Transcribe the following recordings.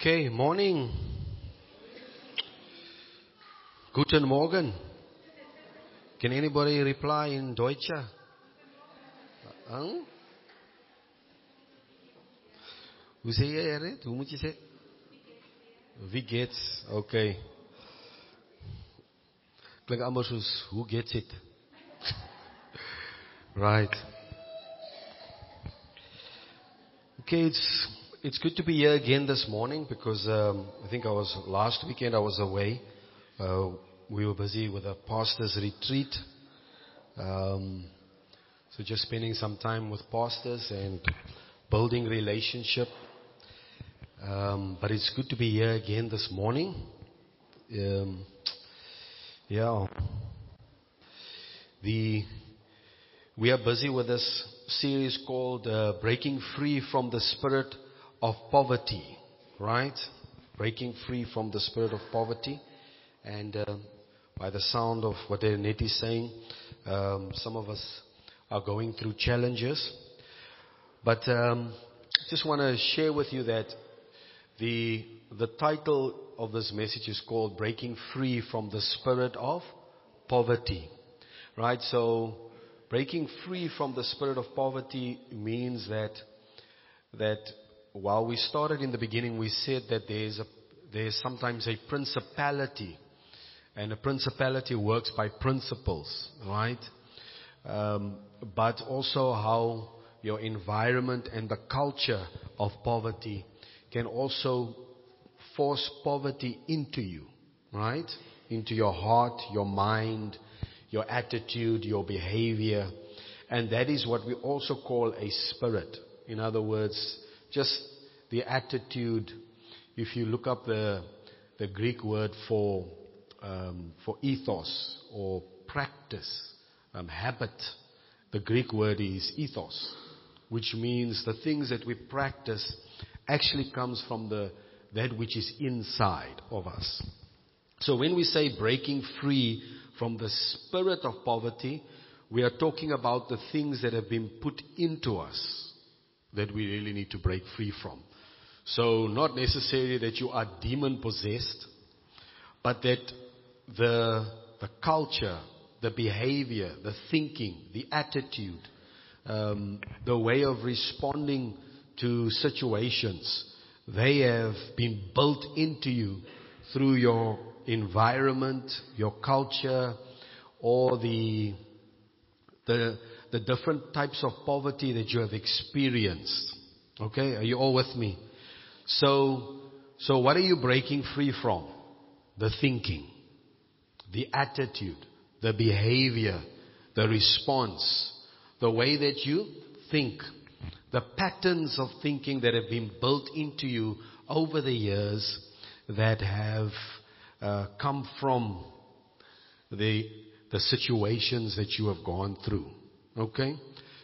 Okay, morning. Guten Morgen. Can anybody reply in Deutsch? Huh? Hoe sê jy dit? Hoe moet jy sê? Wie geht's? Okay. Klink amper soos hoe geht's it? right. Okay, it's it's good to be here again this morning because um, I think I was last weekend I was away. Uh, we were busy with a pastor's retreat. Um, so just spending some time with pastors and building relationship. Um, but it's good to be here again this morning. Um, yeah. The, we are busy with this series called uh, Breaking Free from the Spirit of Poverty, right? Breaking Free from the Spirit of Poverty. And uh, by the sound of what Net is saying, um, some of us are going through challenges. But um, just want to share with you that the, the title of this message is called Breaking Free from the Spirit of Poverty. Right? So, breaking free from the spirit of poverty means that, that while we started in the beginning, we said that there's a, there's sometimes a principality. And a principality works by principles, right? Um, but also how your environment and the culture of poverty can also force poverty into you, right? Into your heart, your mind, your attitude, your behavior. And that is what we also call a spirit. In other words, just the attitude. If you look up the, the Greek word for, um, for ethos or practice, um, habit, the Greek word is ethos, which means the things that we practice actually comes from the, that which is inside of us. So when we say breaking free from the spirit of poverty, we are talking about the things that have been put into us that we really need to break free from. So not necessarily that you are demon possessed, but that the, the culture, the behavior, the thinking, the attitude, um, the way of responding to situations. They have been built into you through your environment, your culture, or the, the, the different types of poverty that you have experienced. Okay, are you all with me? So, so what are you breaking free from? The thinking, the attitude, the behavior, the response, the way that you think, the patterns of thinking that have been built into you over the years that have uh, come from the, the situations that you have gone through. Okay?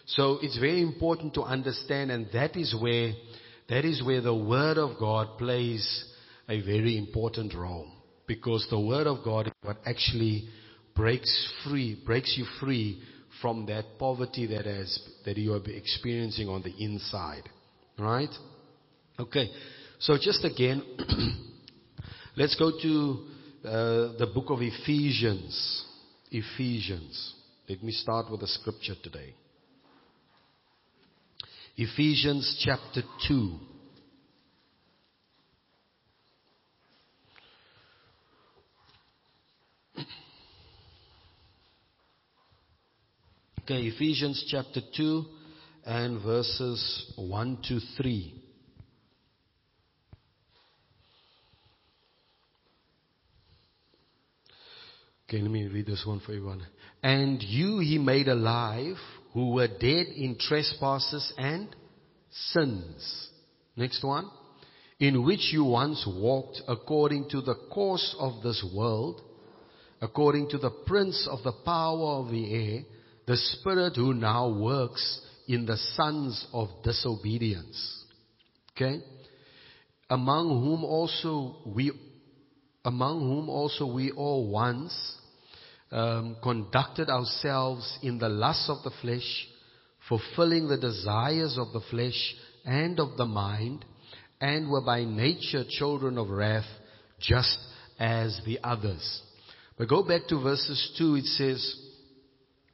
So it's very important to understand and that is where, that is where the Word of God plays a very important role. Because the Word of God is what actually breaks free, breaks you free from that poverty that has that you are experiencing on the inside. Right? Okay. So just again, let's go to uh, the book of Ephesians. Ephesians. Let me start with a scripture today. Ephesians chapter 2. Okay, Ephesians chapter 2 and verses 1 to 3. Okay, let me read this one for everyone. And you he made alive who were dead in trespasses and sins. Next one. In which you once walked according to the course of this world, according to the prince of the power of the air, the spirit who now works in the sons of disobedience. Okay? Among whom also we, among whom also we all once um, conducted ourselves in the lusts of the flesh, fulfilling the desires of the flesh and of the mind, and were by nature children of wrath, just as the others. But go back to verses 2, it says,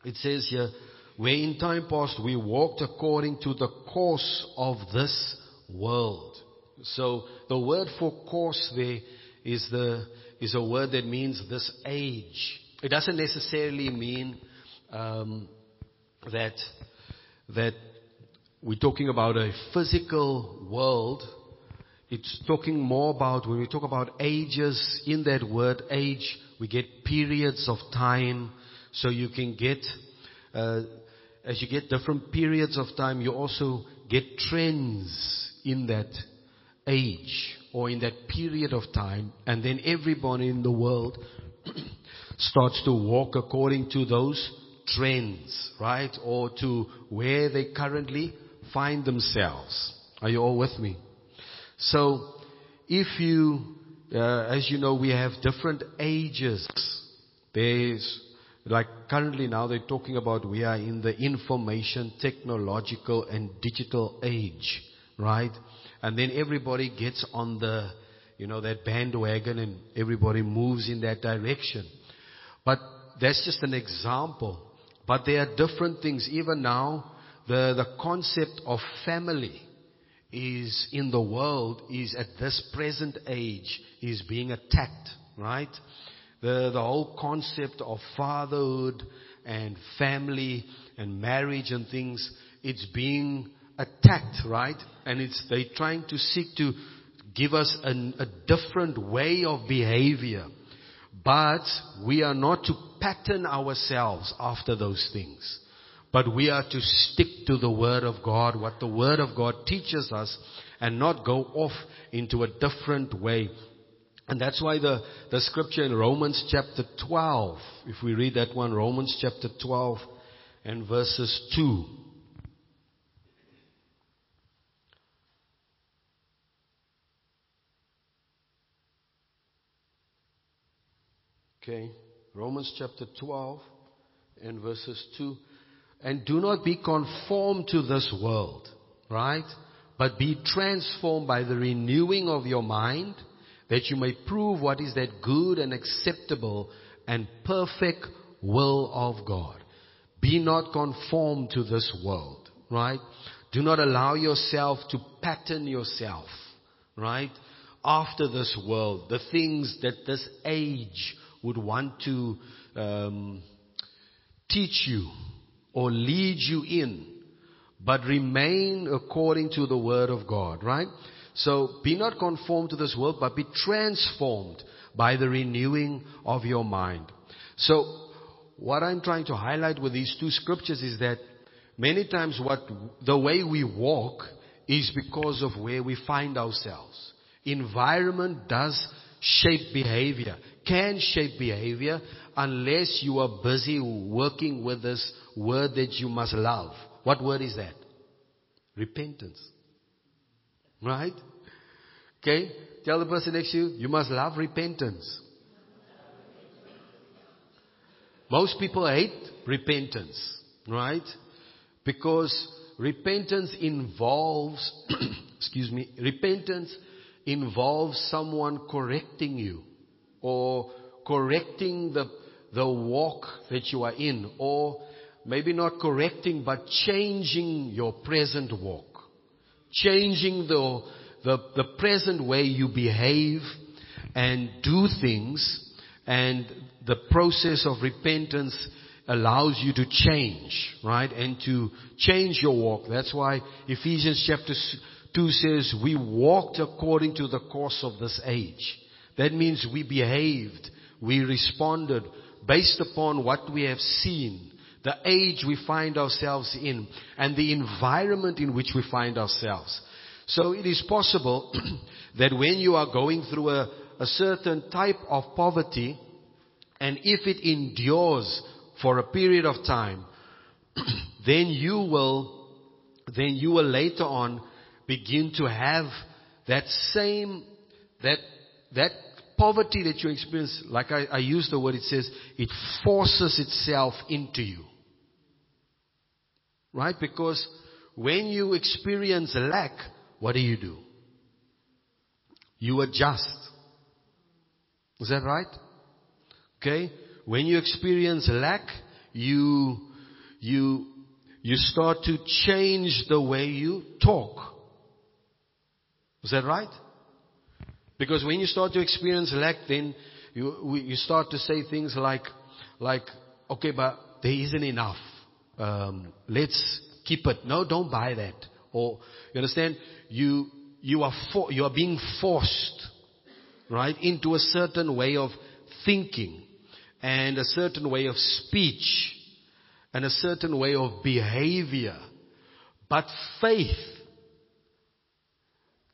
it says here, where in time past we walked according to the course of this world. So the word for course there is the, is a word that means this age. It doesn't necessarily mean, um, that, that we're talking about a physical world. It's talking more about, when we talk about ages, in that word age, we get periods of time. So you can get, uh, as you get different periods of time, you also get trends in that age or in that period of time. And then everybody in the world starts to walk according to those trends, right? Or to where they currently find themselves. Are you all with me? So, if you, uh, as you know, we have different ages. There's, like currently now they're talking about we are in the information, technological and digital age, right? And then everybody gets on the, you know, that bandwagon and everybody moves in that direction. But that's just an example. But there are different things. Even now, the, the concept of family is in the world is at this present age is being attacked, right? The, the whole concept of fatherhood and family and marriage and things, it's being attacked, right? And it's, they're trying to seek to give us an, a different way of behavior. But we are not to pattern ourselves after those things. But we are to stick to the Word of God, what the Word of God teaches us, and not go off into a different way. And that's why the, the scripture in Romans chapter 12, if we read that one, Romans chapter 12 and verses 2. Okay, Romans chapter 12 and verses 2. And do not be conformed to this world, right? But be transformed by the renewing of your mind, that you may prove what is that good and acceptable and perfect will of God. Be not conformed to this world, right? Do not allow yourself to pattern yourself, right? After this world, the things that this age would want to um, teach you or lead you in, but remain according to the word of God, right? So be not conformed to this world, but be transformed by the renewing of your mind. So what I'm trying to highlight with these two scriptures is that many times what the way we walk is because of where we find ourselves. Environment does shape behavior, can shape behavior unless you are busy working with this word that you must love. What word is that? Repentance. Right? Okay? Tell the person next to you, you must love repentance. Most people hate repentance, right? Because repentance involves, excuse me, repentance involves someone correcting you or correcting the, the walk that you are in or maybe not correcting but changing your present walk. Changing the, the, the present way you behave and do things and the process of repentance allows you to change, right? And to change your walk. That's why Ephesians chapter 2 says, we walked according to the course of this age. That means we behaved, we responded based upon what we have seen, the age we find ourselves in, and the environment in which we find ourselves. So it is possible that when you are going through a, a certain type of poverty, and if it endures for a period of time, then you will, then you will later on begin to have that same, that, that poverty that you experience, like I, I use the word, it says, it forces itself into you. Right? Because when you experience lack, what do you do? you adjust. Is that right? Okay? When you experience lack, you, you, you start to change the way you talk. Is that right? Because when you start to experience lack, then you, you start to say things like, like, okay, but there isn't enough. Um, let's keep it. No, don't buy that. Or, you understand? You, you are for, you are being forced, right, into a certain way of thinking and a certain way of speech and a certain way of behavior. But faith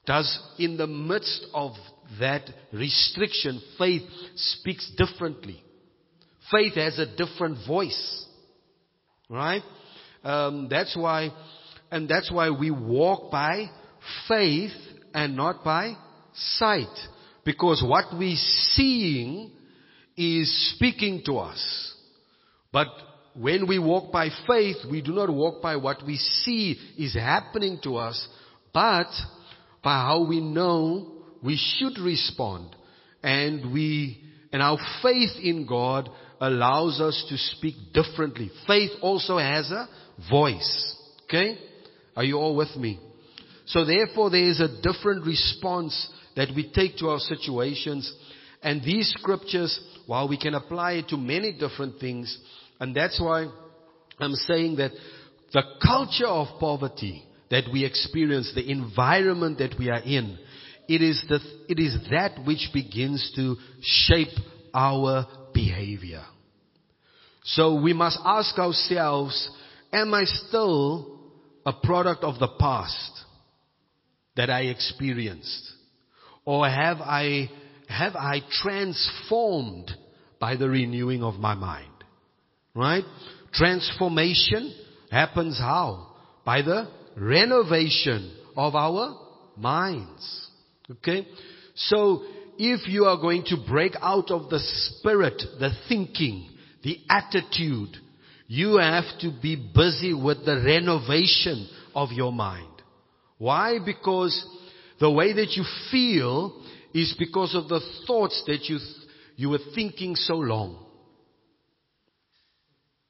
does in the midst of that restriction, faith speaks differently. Faith has a different voice. Right? Um, that's why, and that's why we walk by faith and not by sight. Because what we're seeing is speaking to us. But when we walk by faith, we do not walk by what we see is happening to us, but by how we know we should respond. And we, and our faith in God allows us to speak differently. Faith also has a voice. Okay? Are you all with me? So therefore there is a different response that we take to our situations. And these scriptures, while we can apply it to many different things, and that's why I'm saying that the culture of poverty that we experience, the environment that we are in, it is, the, it is that which begins to shape our behavior. So we must ask ourselves, am I still a product of the past that I experienced? Or have I, have I transformed by the renewing of my mind? Right? Transformation happens how? By the renovation of our minds. Okay? So, if you are going to break out of the spirit, the thinking, the attitude, you have to be busy with the renovation of your mind. Why? Because the way that you feel is because of the thoughts that you, th- you were thinking so long.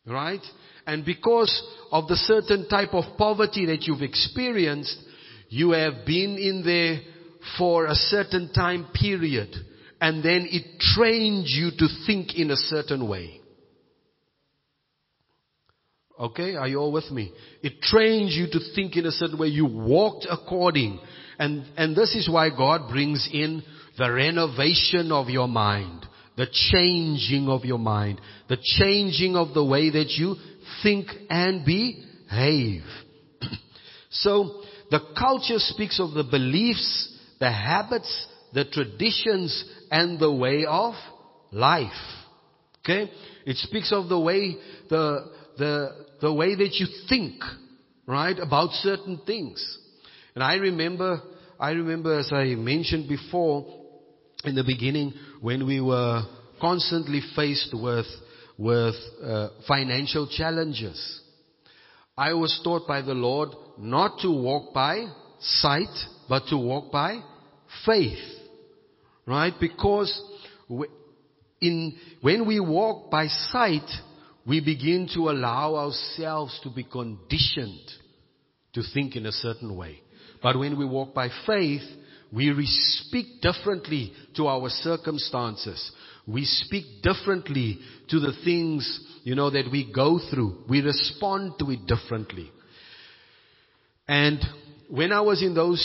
Right? And because of the certain type of poverty that you've experienced, you have been in there for a certain time period. And then it trains you to think in a certain way. Okay, are you all with me? It trains you to think in a certain way. You walked according. And, and this is why God brings in the renovation of your mind, the changing of your mind, the changing of the way that you think and behave. so, the culture speaks of the beliefs, the habits, the traditions, and the way of life. Okay? It speaks of the way, the, the, the way that you think, right, about certain things. And I remember, I remember as I mentioned before, in the beginning, when we were constantly faced with, with uh, financial challenges. I was taught by the Lord not to walk by sight, but to walk by faith. Right? Because in, when we walk by sight, we begin to allow ourselves to be conditioned to think in a certain way. But when we walk by faith, we speak differently to our circumstances. We speak differently to the things, you know, that we go through. We respond to it differently. And when I was in those,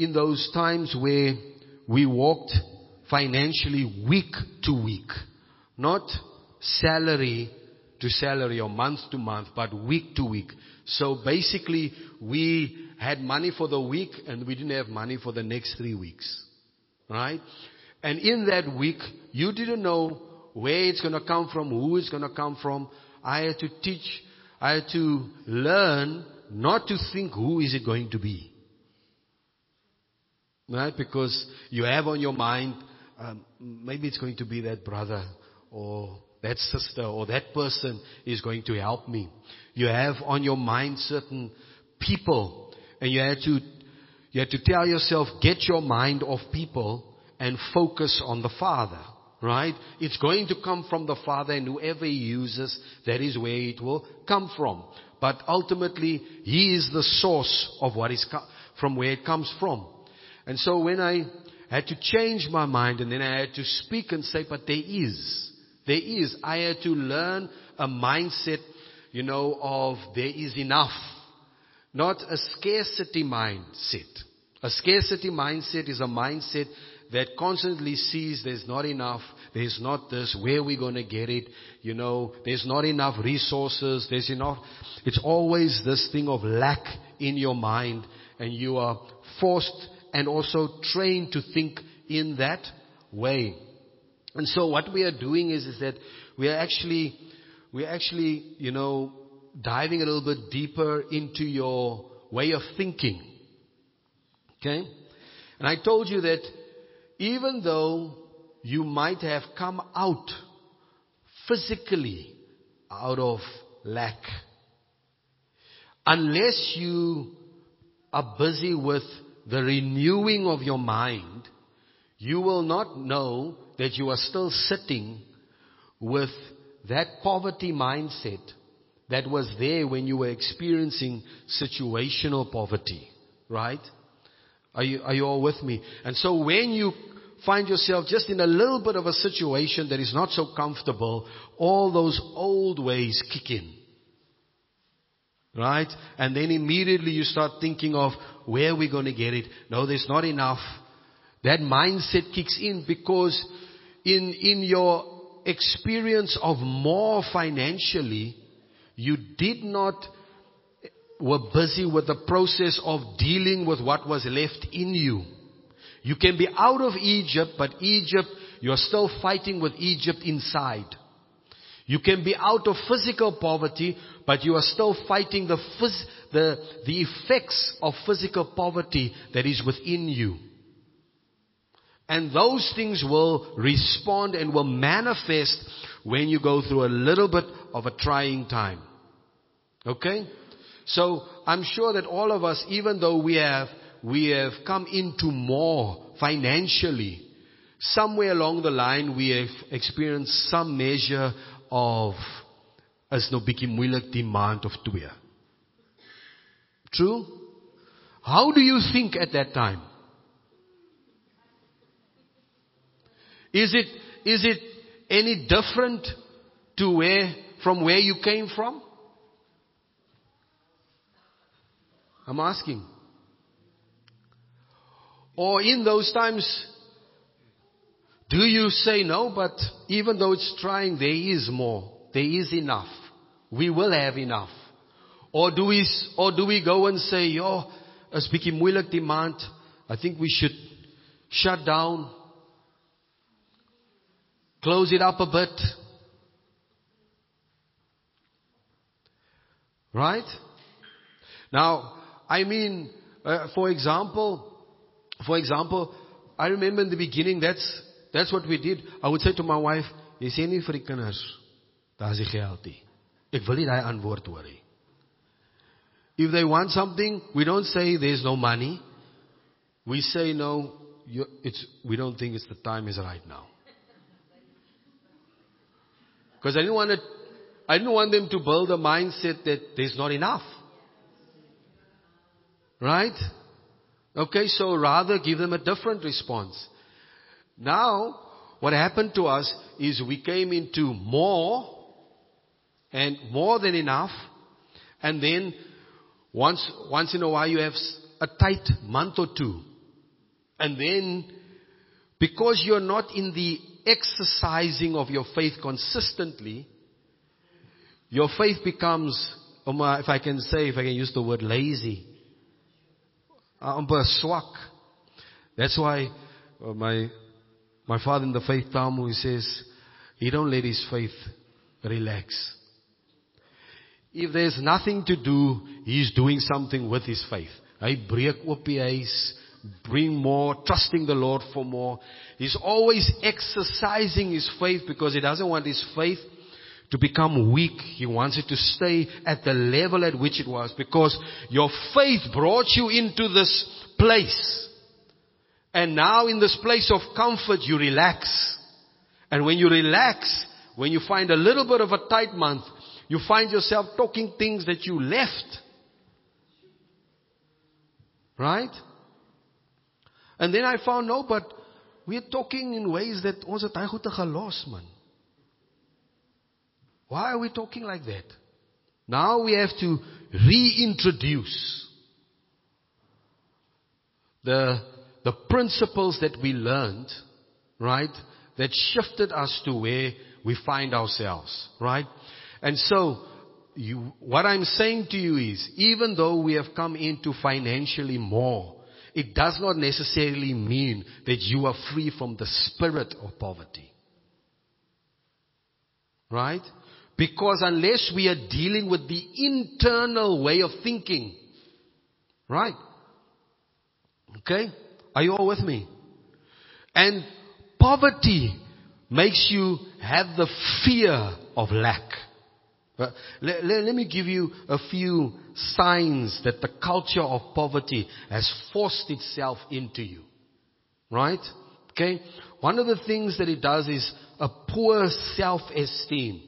in those times where we walked financially week to week, not salary to salary or month to month, but week to week. So basically, we had money for the week and we didn't have money for the next three weeks. Right? And in that week, you didn't know where it's going to come from, who it's going to come from. I had to teach, I had to learn not to think who is it going to be. Right? Because you have on your mind, um, maybe it's going to be that brother or that sister or that person is going to help me. You have on your mind certain people and you have to, you have to tell yourself, get your mind off people and focus on the Father. Right? It's going to come from the Father and whoever He uses, that is where it will come from. But ultimately, He is the source of what is, from where it comes from. And so when I had to change my mind and then I had to speak and say, but there is, there is, I had to learn a mindset, you know, of there is enough. Not a scarcity mindset. A scarcity mindset is a mindset that constantly sees there's not enough, there's not this, where are we going to get it, you know, there's not enough resources, there's enough. It's always this thing of lack in your mind and you are forced and also trained to think in that way. And so what we are doing is, is that we are actually, we are actually, you know, diving a little bit deeper into your way of thinking. Okay? And I told you that even though you might have come out physically out of lack, unless you are busy with the renewing of your mind, you will not know that you are still sitting with that poverty mindset that was there when you were experiencing situational poverty. Right? Are you, are you all with me? And so when you find yourself just in a little bit of a situation that is not so comfortable, all those old ways kick in. Right? And then immediately you start thinking of where are we going to get it? No, there's not enough. That mindset kicks in because in, in your experience of more financially, you did not were busy with the process of dealing with what was left in you. You can be out of Egypt, but Egypt, you're still fighting with Egypt inside. You can be out of physical poverty, but you are still fighting the, phys- the, the effects of physical poverty that is within you. And those things will respond and will manifest when you go through a little bit of a trying time. Okay? So I'm sure that all of us, even though we have, we have come into more financially, somewhere along the line we have experienced some measure of is nou bietjie moeilik die maand of twee. True? How do you think at that time? Is it is it any different to where from where you came from? I'm asking. Or in those times, do you say no, but even though it's trying, there is more. There is enough. We will have enough. Or do we, or do we go and say, yo, is bietjie moeilik die maand. I think we should shut down. Close it up a bit. Right? Now, I mean, uh, for example, for example, I remember in the beginning, that's, that's what we did. I would say to my wife, jy sê nie vir die kinders, daar is die geld nie. Ek wil nie daai antwoord hoor nie. If they want something, we don't say there's no money. We say no, you, it's, we don't think it's the time is right now. Because I didn't want to, I didn't want them to build a mindset that there's not enough. Right? Okay, so rather give them a different response. Now, what happened to us is we came into more and more than enough. And then once, once in a while you have a tight month or two. And then because you're not in the exercising of your faith consistently, your faith becomes, if I can say, if I can use the word lazy amper swak. That's why uh, my my father in the faith Tamu he says he don't let his faith relax. If there's nothing to do, he's doing something with his faith. Hy breek op die huis, bring more, trusting the Lord for more. He's always exercising his faith because he doesn't want his faith to become weak. He wants it to stay at the level at which it was because your faith brought you into this place. And now in this place of comfort, you relax. And when you relax, when you find a little bit of a tight month, you find yourself talking things that you left. Right? And then I found, no, but we're talking in ways that ons het hy gelos man. Why are we talking like that? Now we have to reintroduce the, the principles that we learned, right? That shifted us to where we find ourselves, right? And so, you, what I'm saying to you is, even though we have come into financially more, it does not necessarily mean that you are free from the spirit of poverty. Right? Because unless we are dealing with the internal way of thinking, right? Okay? Are you all with me? And poverty makes you have the fear of lack. Uh, let, let, let, me give you a few signs that the culture of poverty has forced itself into you. Right? Okay? One of the things that it does is a poor self-esteem.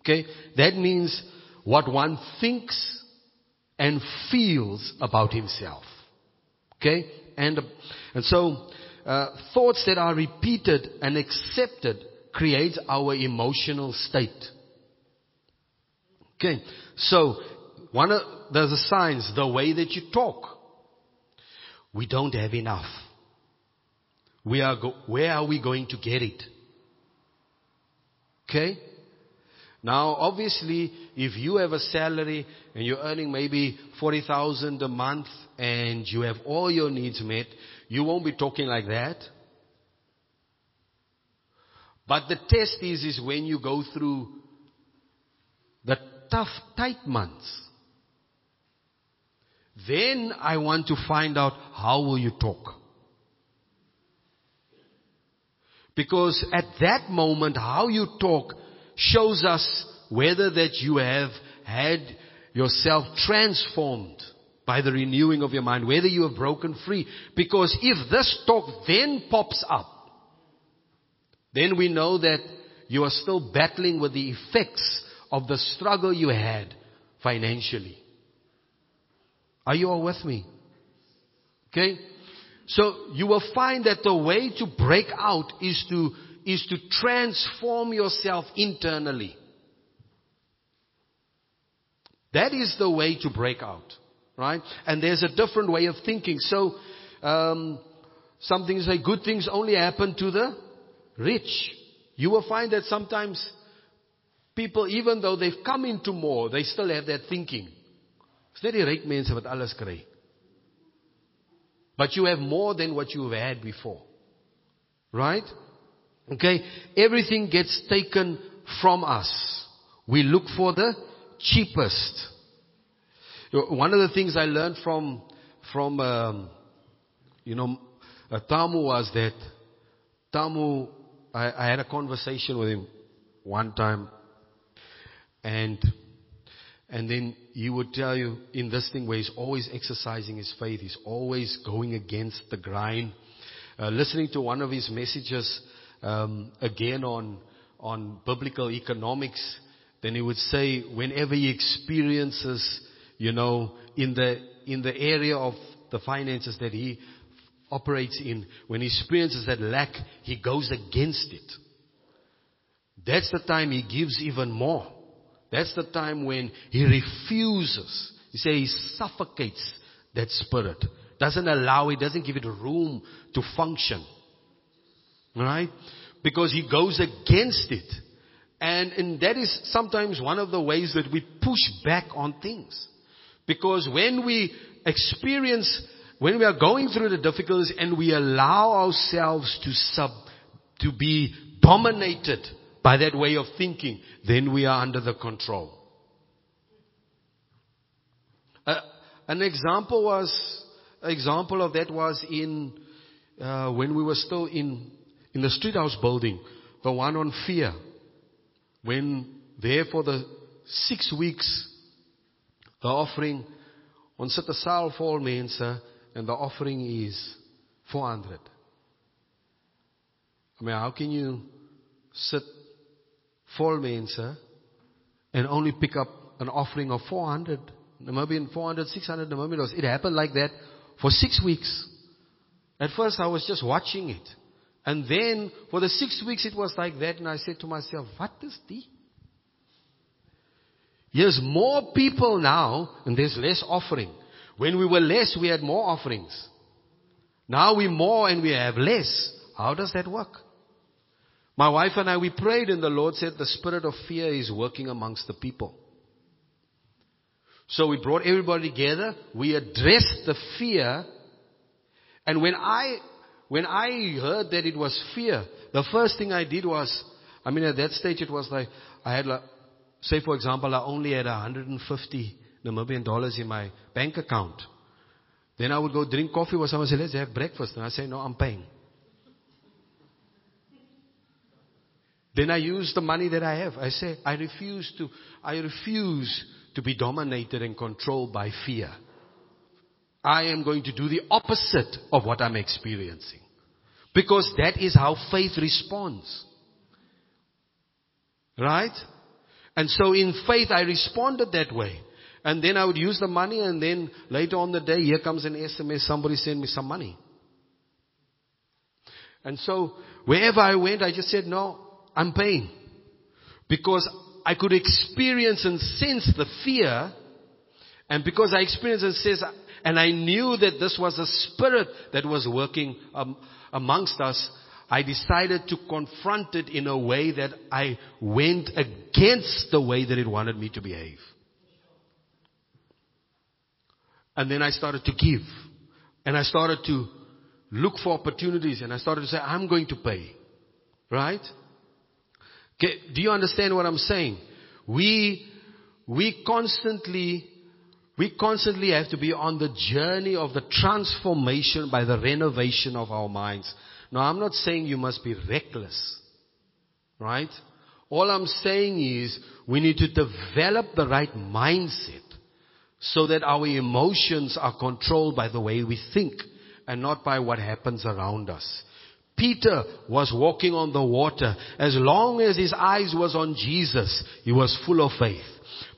Okay? That means what one thinks and feels about himself. Okay? And, and so, uh, thoughts that are repeated and accepted create our emotional state. Okay? So, one of the signs, the way that you talk. We don't have enough. We are go- where are we going to get it? Okay? Now, obviously, if you have a salary and you're earning maybe 40,000 a month and you have all your needs met, you won't be talking like that. But the test is, is when you go through the tough, tight months. Then I want to find out how will you talk. Because at that moment, how you talk shows us whether that you have had yourself transformed by the renewing of your mind, whether you have broken free. Because if this talk then pops up, then we know that you are still battling with the effects of the struggle you had financially. Are you all with me? Okay? So you will find that the way to break out is to, is to transform yourself internally. That is the way to break out. Right? And there's a different way of thinking. So, um, some things say good things only happen to the rich. You will find that sometimes people, even though they've come into more, they still have that thinking. It's not die ryk mense. But you have more than what you've had before. Right? Okay? Everything gets taken from us. We look for the cheapest. One of the things I learned from, from, um, you know, uh, Tamu was that Tamu, I, I had a conversation with him one time and and then he would tell you in this thing where he's always exercising his faith, he's always going against the grind. Uh, listening to one of his messages um, again on on biblical economics, then he would say whenever he experiences, you know, in the in the area of the finances that he operates in, when he experiences that lack, he goes against it. That's the time he gives even more. That's the time when he refuses. He says he suffocates that spirit. Doesn't allow it, doesn't give it room to function. Right? Because he goes against it. And, and that is sometimes one of the ways that we push back on things. Because when we experience, when we are going through the difficulties and we allow ourselves to sub, to be dominated by that way of thinking, then we are under the control. Uh, an example was, example of that was in, uh, when we were still in, in the street house building, the one on fear. When there for the six weeks, the offering, ons sit 'n saal vol mense and the offering is 400. I mean, how can you sit full mense and only pick up an offering of 400, Namibian 400, 600 Namibian dollars? It happened like that for six weeks. At first I was just watching it. And then for the six weeks it was like that and I said to myself, what is the? There's more people now and there's less offering. When we were less, we had more offerings. Now we're more and we have less. How does that work? My wife and I, we prayed and the Lord said the spirit of fear is working amongst the people. So we brought everybody together. We addressed the fear. And when I, when I heard that it was fear, the first thing I did was, I mean at that stage it was like, I had like, say for example, I only had 150 Namibian dollars in my bank account. Then I would go drink coffee with someone and say, let's have breakfast. And I say, no, I'm paying. Then I use the money that I have. I say, I refuse to, I refuse to be dominated and controlled by fear. I am going to do the opposite of what I'm experiencing. Because that is how faith responds. Right? And so in faith I responded that way. And then I would use the money and then later on the day, here comes an SMS, somebody send me some money. And so wherever I went, I just said, no, I'm paying. Because I could experience and sense the fear. And because I experienced and says, and I knew that this was a spirit that was working um, amongst us, I decided to confront it in a way that I went against the way that it wanted me to behave. And then I started to give. And I started to look for opportunities and I started to say, I'm going to pay. Right? Okay, do you understand what I'm saying? We, we constantly, we constantly have to be on the journey of the transformation by the renovation of our minds. Now I'm not saying you must be reckless. Right? All I'm saying is we need to develop the right mindset so that our emotions are controlled by the way we think and not by what happens around us. Peter was walking on the water. As long as his eyes was on Jesus, he was full of faith.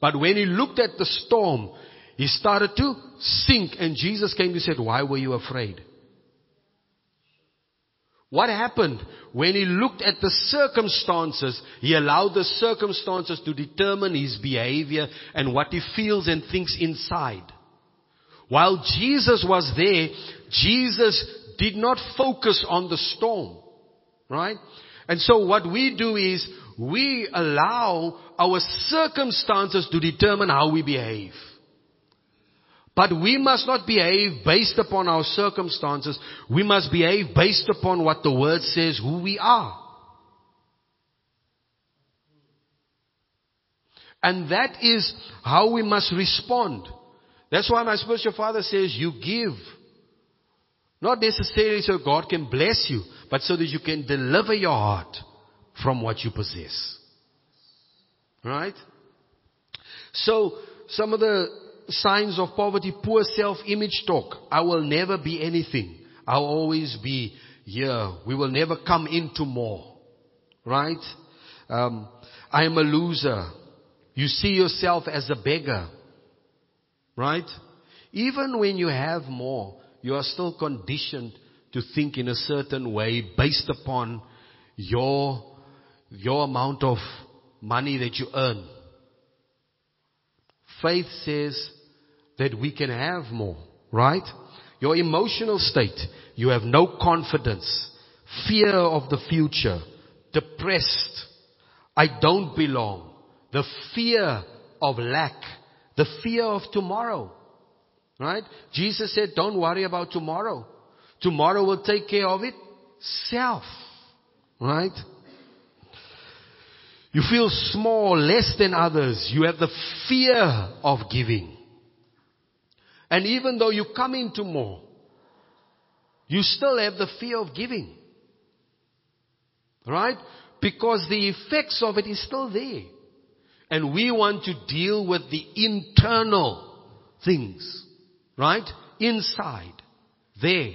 But when he looked at the storm, he started to sink and Jesus came and said, why were you afraid? What happened? When he looked at the circumstances, he allowed the circumstances to determine his behavior and what he feels and thinks inside. While Jesus was there, Jesus did not focus on the storm. Right? And so what we do is we allow our circumstances to determine how we behave. But we must not behave based upon our circumstances. We must behave based upon what the word says who we are. And that is how we must respond. That's why my spiritual father says you give. Not necessarily so God can bless you, but so that you can deliver your heart from what you possess. Right? So, some of the signs of poverty, poor self-image talk. I will never be anything. I'll always be here. We will never come into more. Right? Um, I am a loser. You see yourself as a beggar. Right? Even when you have more, you are still conditioned to think in a certain way based upon your, your amount of money that you earn. Faith says that we can have more, right? Your emotional state, you have no confidence, fear of the future, depressed, I don't belong, the fear of lack, the fear of tomorrow. Right? Jesus said, don't worry about tomorrow. Tomorrow will take care of it self. Right? You feel small, less than others. You have the fear of giving. And even though you come into more, you still have the fear of giving. Right? Because the effects of it is still there. And we want to deal with the internal things right? Inside. there.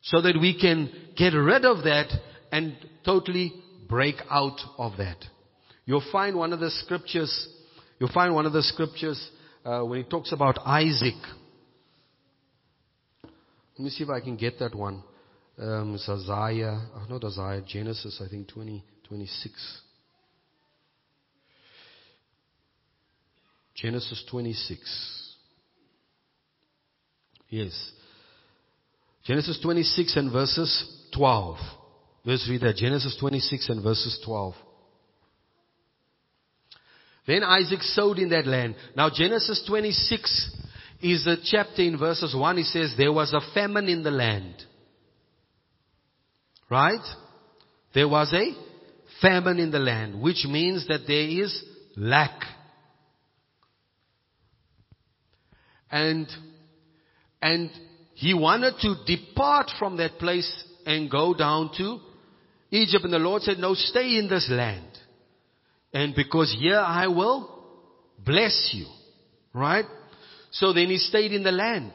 So that we can get rid of that and totally break out of that. You'll find one of the scriptures, you'll find one of the scriptures uh, when he talks about Isaac. Let me see if I can get that one. Um, it's Isaiah, oh, not Isaiah, Genesis, I think 20, 26. Genesis 26. Yes. Genesis 26 and verses 12. Let's read that. Genesis 26 and verses 12. Then Isaac sowed in that land. Now Genesis 26 is a chapter in verses 1. It says there was a famine in the land. Right? There was a famine in the land, which means that there is lack. And, and he wanted to depart from that place and go down to Egypt. And the Lord said, no, stay in this land. And because here I will bless you. Right? So then he stayed in the land.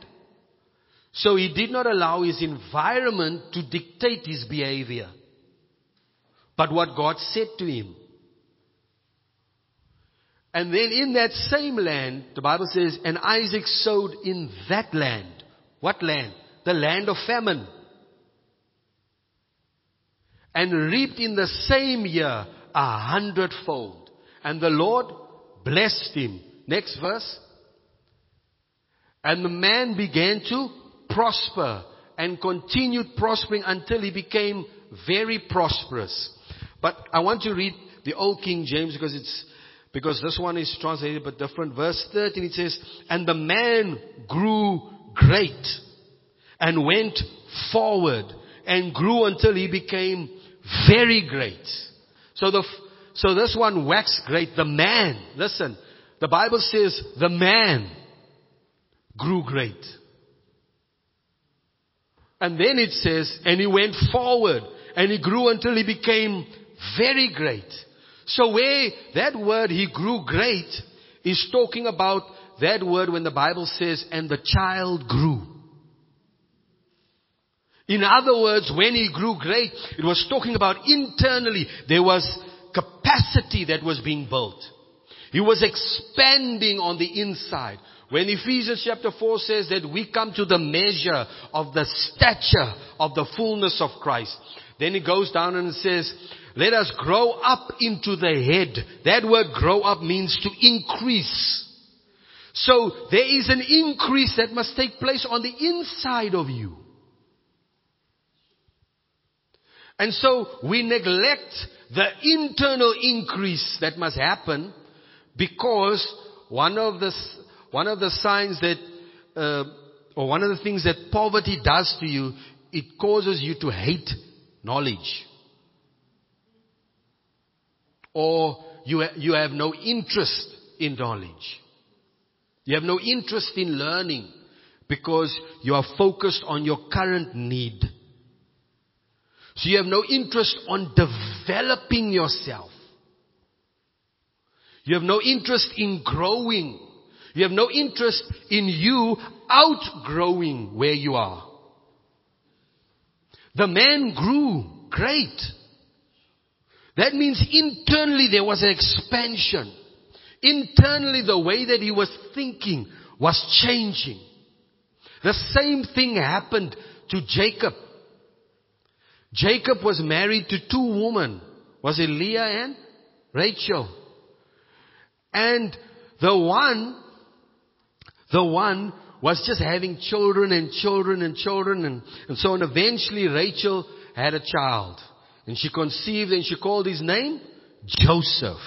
So he did not allow his environment to dictate his behavior. But what God said to him. And then in that same land, the Bible says, and Isaac sowed in that land. What land? The land of famine. And reaped in the same year a hundredfold. And the Lord blessed him. Next verse. And the man began to prosper and continued prospering until he became very prosperous. But I want to read the old King James because it's because this one is translated but different. Verse 13 it says, And the man grew great and went forward and grew until he became very great. So the, so this one waxed great. The man, listen, the Bible says the man grew great. And then it says, and he went forward and he grew until he became very great. So where that word he grew great is talking about that word when the Bible says, and the child grew. In other words, when he grew great, it was talking about internally, there was capacity that was being built. He was expanding on the inside. When Ephesians chapter 4 says that we come to the measure of the stature of the fullness of Christ, then it goes down and says, let us grow up into the head. That word grow up means to increase. So there is an increase that must take place on the inside of you. And so we neglect the internal increase that must happen because one of the, one of the signs that, uh, or one of the things that poverty does to you, it causes you to hate knowledge. Or you, ha- you have no interest in knowledge. You have no interest in learning because you are focused on your current need. So you have no interest on developing yourself. You have no interest in growing. You have no interest in you outgrowing where you are. The man grew great. That means internally there was an expansion. Internally the way that he was thinking was changing. The same thing happened to Jacob. Jacob was married to two women. Was it Leah and Rachel? And the one, the one was just having children and children and children and, and so on. Eventually Rachel had a child. And she conceived and she called his name Joseph.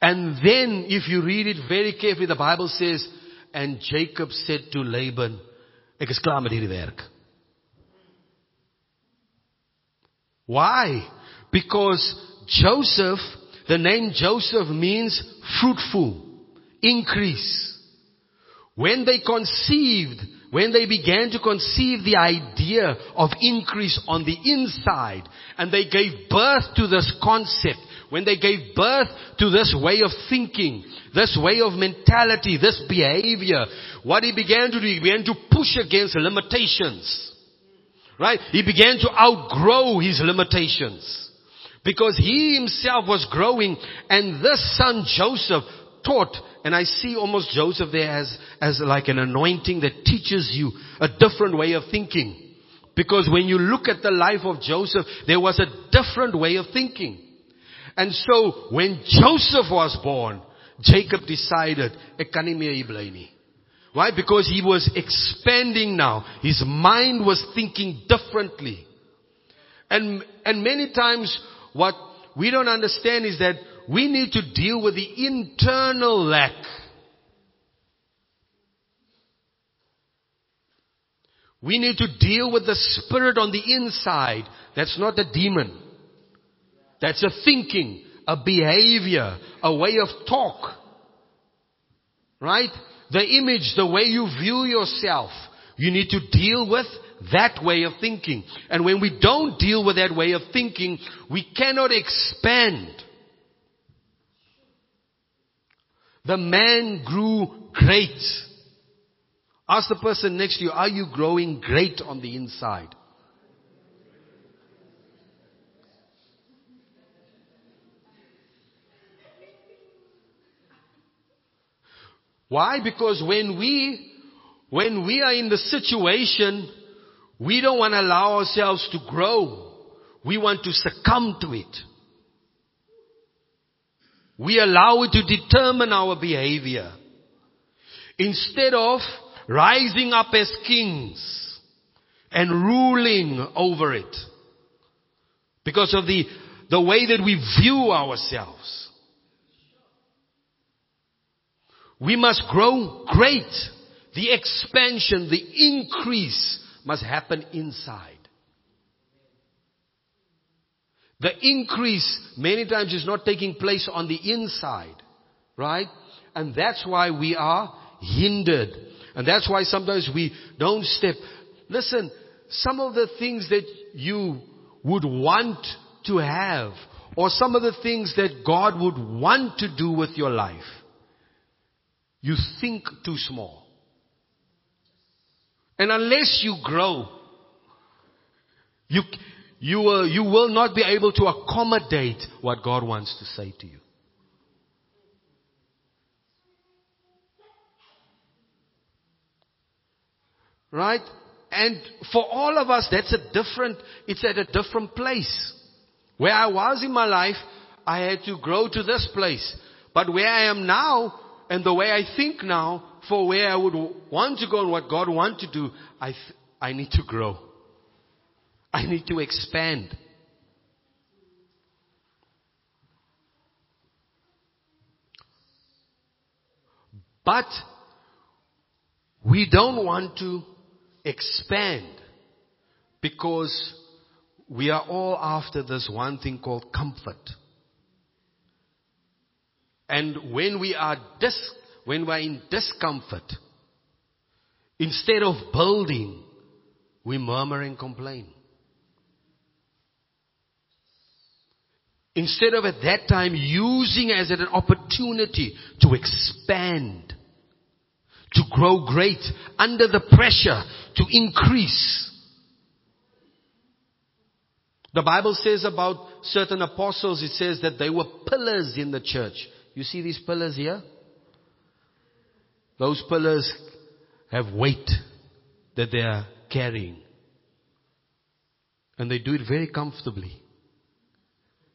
And then if you read it very carefully, the Bible says, and Jacob said to Laban, werk. Why? Because Joseph, the name Joseph means fruitful, increase. When they conceived when they began to conceive the idea of increase on the inside and they gave birth to this concept, when they gave birth to this way of thinking, this way of mentality, this behavior, what he began to do, he began to push against limitations. Right? He began to outgrow his limitations. Because he himself was growing and this son Joseph taught, and I see almost Joseph there as, as like an anointing that teaches you a different way of thinking. Because when you look at the life of Joseph, there was a different way of thinking. And so, when Joseph was born, Jacob decided, ek kan. Why? Because he was expanding now. His mind was thinking differently. And, and many times what we don't understand is that we need to deal with the internal lack. We need to deal with the spirit on the inside. That's not a demon. That's a thinking, a behavior, a way of talk. Right? The image, the way you view yourself. You need to deal with that way of thinking. And when we don't deal with that way of thinking, we cannot expand. The man grew great. Ask the person next to you, are you growing great on the inside? Why? Because when we, when we are in the situation, we don't want to allow ourselves to grow. We want to succumb to it. We allow it to determine our behavior. Instead of rising up as kings and ruling over it. Because of the, the way that we view ourselves. We must grow great. The expansion, the increase must happen inside. The increase many times is not taking place on the inside. Right? And that's why we are hindered. And that's why sometimes we don't step. Listen, some of the things that you would want to have, or some of the things that God would want to do with your life, you think too small. And unless you grow, you, you, will, you will not be able to accommodate what God wants to say to you. Right? And for all of us, that's a different, it's at a different place. Where I was in my life, I had to grow to this place. But where I am now, and the way I think now, for where I would want to go and what God wants to do, I, th- I need to grow. I need to expand. But we don't want to expand because we are all after this one thing called comfort. And when we are dis- when we're in discomfort, instead of building, we murmur and complain. Instead of at that time using as an opportunity to expand, to grow great under the pressure to increase. The Bible says about certain apostles, it says that they were pillars in the church. You see these pillars here? Those pillars have weight that they are carrying. And they do it very comfortably.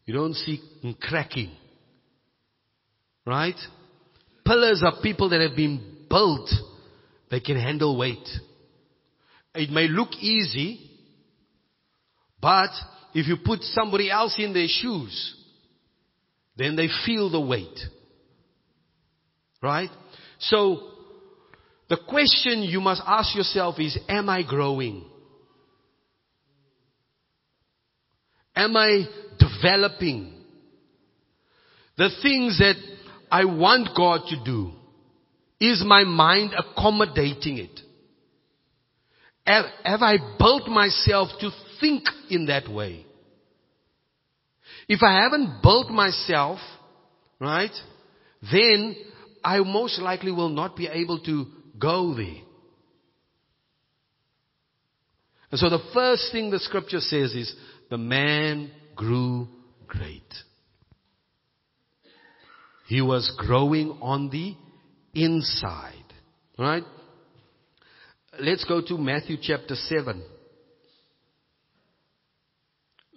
You don't see cracking. Right? Pillars are people that have been built. They can handle weight. It may look easy, but if you put somebody else in their shoes, then they feel the weight. Right? So, the question you must ask yourself is, am I growing? Am I developing? The things that I want God to do, is my mind accommodating it? Have, have I built myself to think in that way? If I haven't built myself, right, then I most likely will not be able to go there. And so the first thing the scripture says is, the man grew great. He was growing on the inside. Right? Let's go to Matthew chapter 7.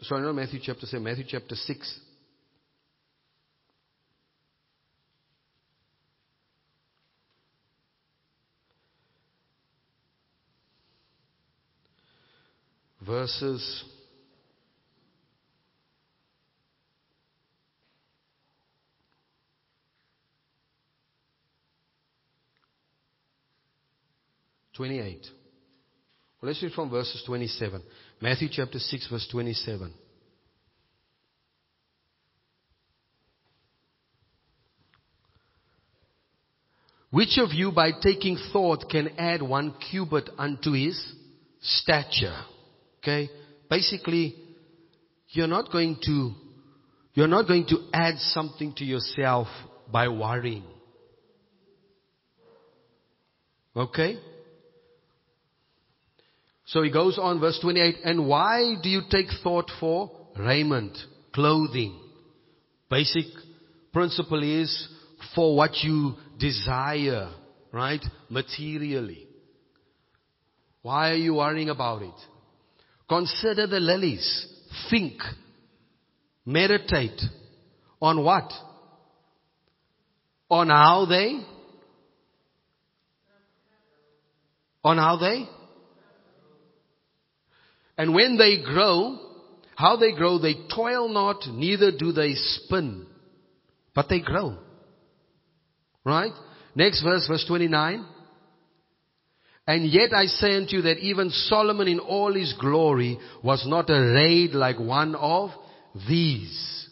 Sorry, not Matthew chapter 7, Matthew chapter 6. Verses 28. Well, let's read from verses 27. Matthew chapter 6 verse 27. Which of you by taking thought can add one cubit unto his stature? Okay? Basically, you're not going to, you're not going to add something to yourself by worrying. Okay? So he goes on, verse 28, and why do you take thought for raiment, clothing? Basic principle is for what you desire, right? Materially. Why are you worrying about it? Consider the lilies. Think. Meditate. On what? On how they? On how they? And when they grow, how they grow, they toil not, neither do they spin. But they grow. Right? Next verse, verse 29. And yet I say unto you that even Solomon in all his glory was not arrayed like one of these.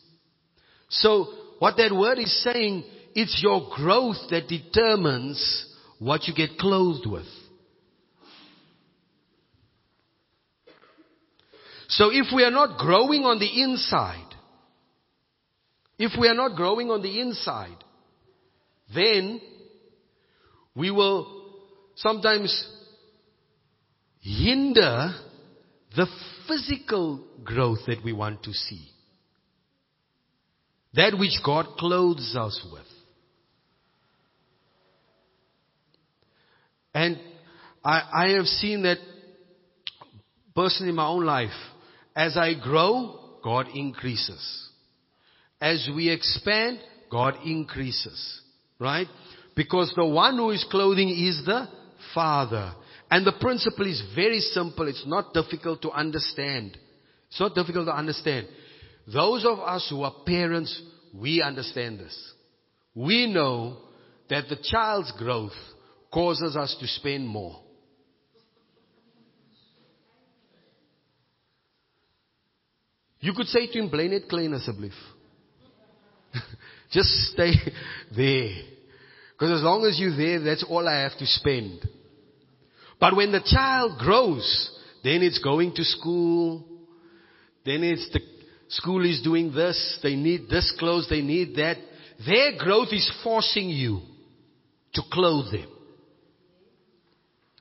So what that word is saying, it's your growth that determines what you get clothed with. So if we are not growing on the inside, if we are not growing on the inside, then we will sometimes hinder the physical growth that we want to see. That which God clothes us with. And I, I have seen that personally in my own life. As I grow, God increases. As we expand, God increases. Right? Because the one who is clothing is the Father. And the principle is very simple. It's not difficult to understand. It's not difficult to understand. Those of us who are parents, we understand this. We know that the child's growth causes us to spend more. You could say to him, bly net klein asseblief. Just stay there. Because as long as you're there, that's all I have to spend. But when the child grows, then it's going to school. Then it's the school is doing this. They need this clothes. They need that. Their growth is forcing you to clothe them.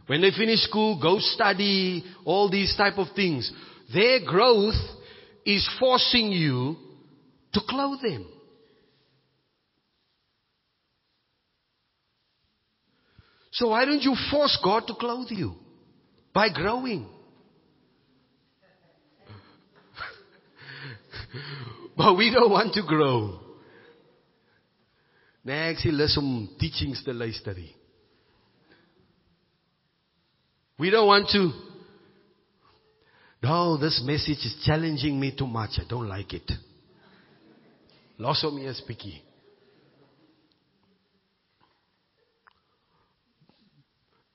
When they finish school, go study, all these type of things. Their growth is forcing you to clothe them. So why don't you force God to clothe you? By growing. but we don't want to grow. Nee, ek sê lus om teachings te luister We don't want to no, this message is challenging me too much. I don't like it. Loss of me is picky.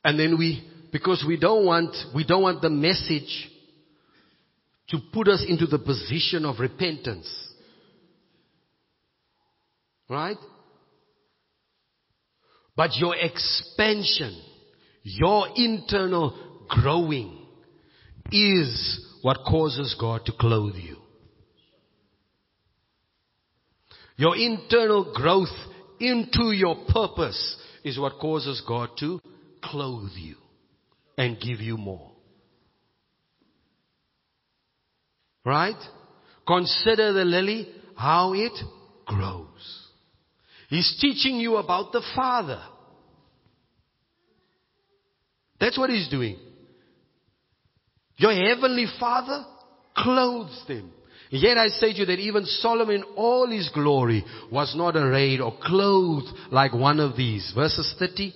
And then we, because we don't want, we don't want the message to put us into the position of repentance. Right? But your expansion, your internal growing is what causes God to clothe you. Your internal growth into your purpose is what causes God to clothe you and give you more. Right? Consider the lily, how it grows. He's teaching you about the Father. That's what he's doing. Your heavenly Father clothes them. Yet I say to you that even Solomon, all his glory, was not arrayed or clothed like one of these. Verses 30.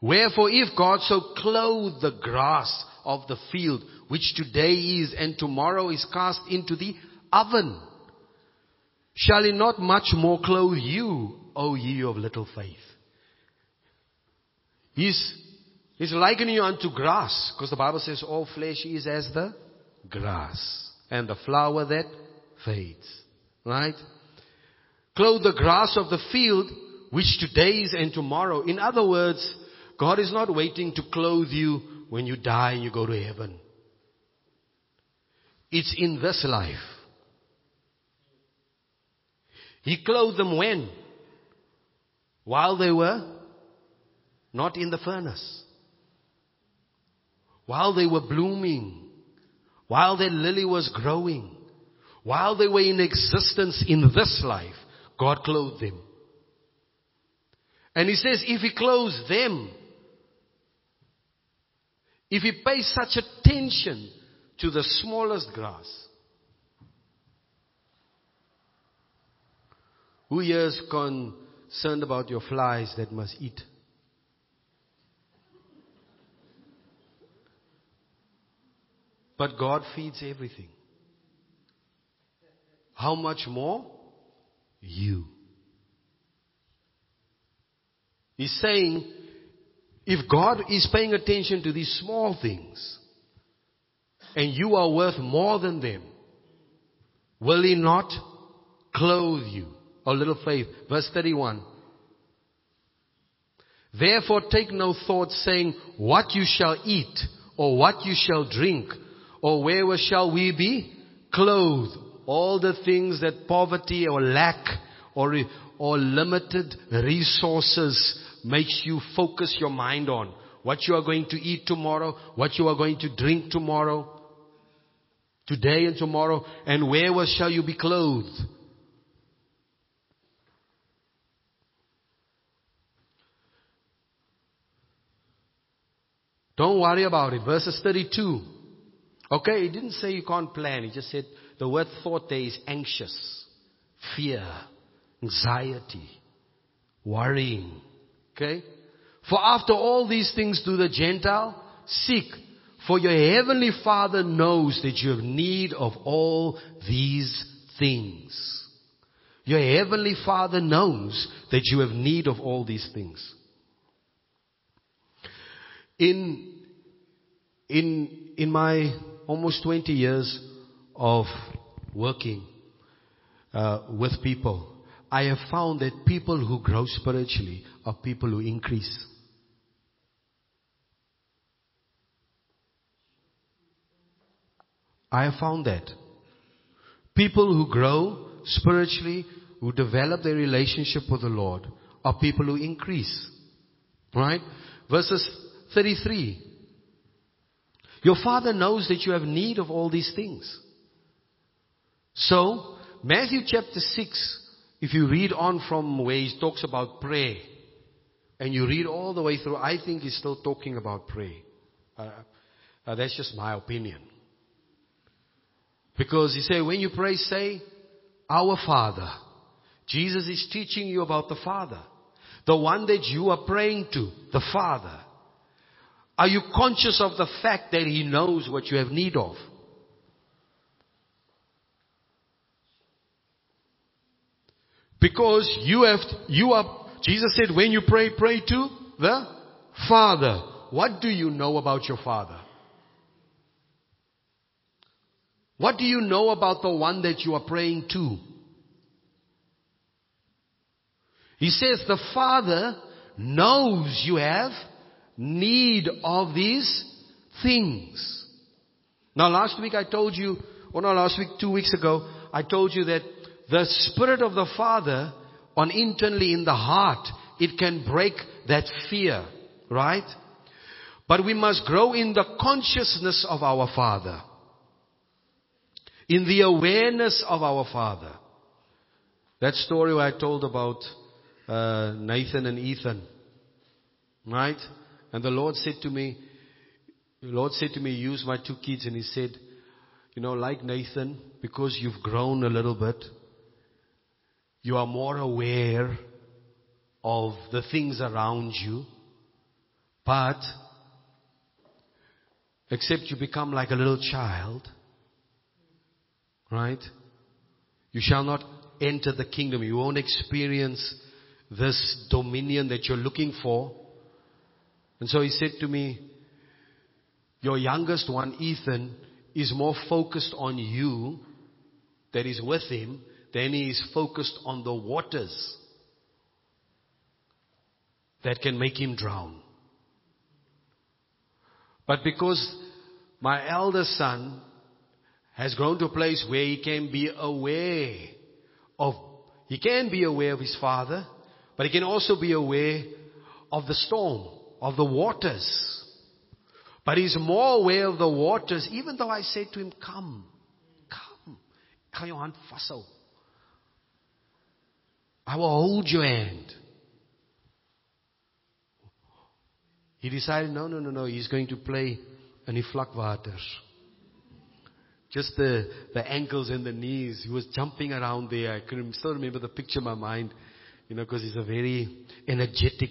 Wherefore if God so clothe the grass of the field, which today is and tomorrow is cast into the oven, shall he not much more clothe you, O ye of little faith? He's, he's likening you unto grass, because the Bible says all flesh is as the grass, and the flower that fades. Right? Clothe the grass of the field, which today is and tomorrow. In other words, God is not waiting to clothe you when you die and you go to heaven. It's in this life. He clothed them when? While they were not in the furnace. While they were blooming. While their lily was growing. While they were in existence in this life, God clothed them. And He says, if He clothes them, if He pays such attention to the smallest grass, who here is concerned about your flies that must eat? But God feeds everything. How much more? You. He's saying, if God is paying attention to these small things, and you are worth more than them, will He not clothe you? A little faith. Verse 31. Therefore take no thought saying, what you shall eat, or what you shall drink, or where shall we be? Clothed. All the things that poverty or lack or, or limited resources makes you focus your mind on. What you are going to eat tomorrow, what you are going to drink tomorrow, today and tomorrow, and where shall you be clothed? Don't worry about it. Verses 32. Okay, he didn't say you can't plan. He just said the word thought there is anxious, fear, anxiety, worrying. Okay? For after all these things do the Gentile seek. For your heavenly Father knows that you have need of all these things. Your heavenly Father knows that you have need of all these things. In, in, in my almost 20 years of working uh, with people, I have found that people who grow spiritually are people who increase. I have found that. People who grow spiritually, who develop their relationship with the Lord, are people who increase. Right? Verses 33. Your Father knows that you have need of all these things. So, Matthew chapter 6, if you read on from where he talks about prayer, and you read all the way through, I think he's still talking about prayer. Uh, uh, that's just my opinion. Because he said, when you pray, say, Our Father. Jesus is teaching you about the Father. The one that you are praying to, the Father. Are you conscious of the fact that He knows what you have need of? Because you have, you are, Jesus said, when you pray, pray to the Father. What do you know about your Father? What do you know about the one that you are praying to? He says the Father knows you have need of these things. Now last week I told you, or not last week, two weeks ago, I told you that the Spirit of the Father on internally in the heart, it can break that fear, right? But we must grow in the consciousness of our Father. In the awareness of our Father. That story I told about uh, Nathan and Ethan. Right? And the Lord said to me, the Lord said to me, use my two kids and he said, you know, like Nathan, because you've grown a little bit, you are more aware of the things around you, but except you become like a little child, right? You shall not enter the kingdom. You won't experience this dominion that you're looking for. And so he said to me, your youngest one, Ethan, is more focused on you that is with him than he is focused on the waters that can make him drown. But because my eldest son has grown to a place where he can be aware of, he can be aware of his father, but he can also be aware of the storm, of the waters. But he's more aware of the waters, even though I say to him, come, come. Kan jou. I will hold your hand. He decided, no, no, no, no, he's going to play in die vlakwaters. Just the, the ankles and the knees. He was jumping around there. I can still remember the picture in my mind, you know, because he's a very energetic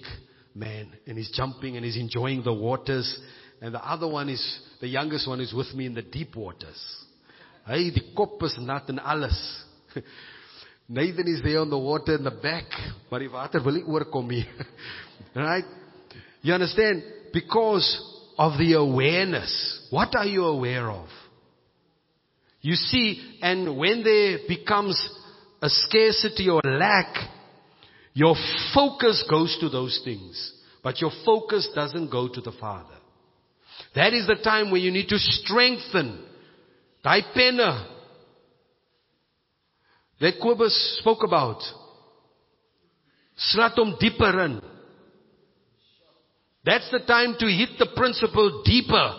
man. And he's jumping and he's enjoying the waters. And the other one is, the youngest one is with me in the deep waters. Hey, the kop is nat en alles. Nathan is there on the water in the back, maar die water wil nie oorkom nie. right? You understand? Because of the awareness. What are you aware of? You see, and when there becomes a scarcity or lack, your focus goes to those things. But your focus doesn't go to the Father. That is the time when you need to strengthen. Daai penne that Kobus spoke about. Slat hom dieper in. That's the time to hit the principle deeper.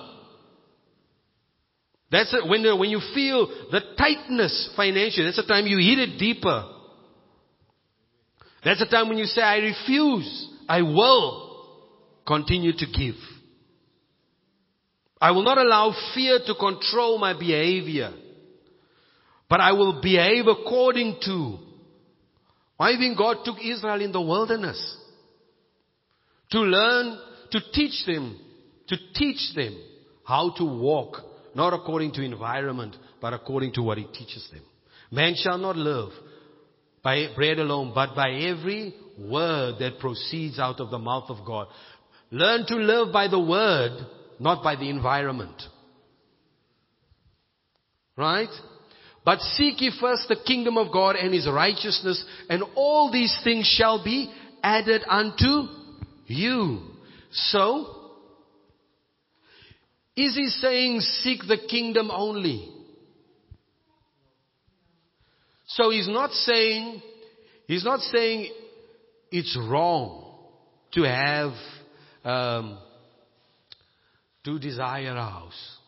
That's it. When, when you feel the tightness financially, that's the time you hit it deeper. That's the time when you say, I refuse. I will continue to give. I will not allow fear to control my behavior. But I will behave according to. I think God took Israel in the wilderness to learn to teach them, to teach them how to walk, not according to environment, but according to what He teaches them. Man shall not live by bread alone, but by every word that proceeds out of the mouth of God. Learn to live by the word, not by the environment. Right? But seek ye first the kingdom of God and his righteousness, and all these things shall be added unto you. So, is he saying seek the kingdom only? So he's not saying, he's not saying it's wrong to have, um, to desire a house.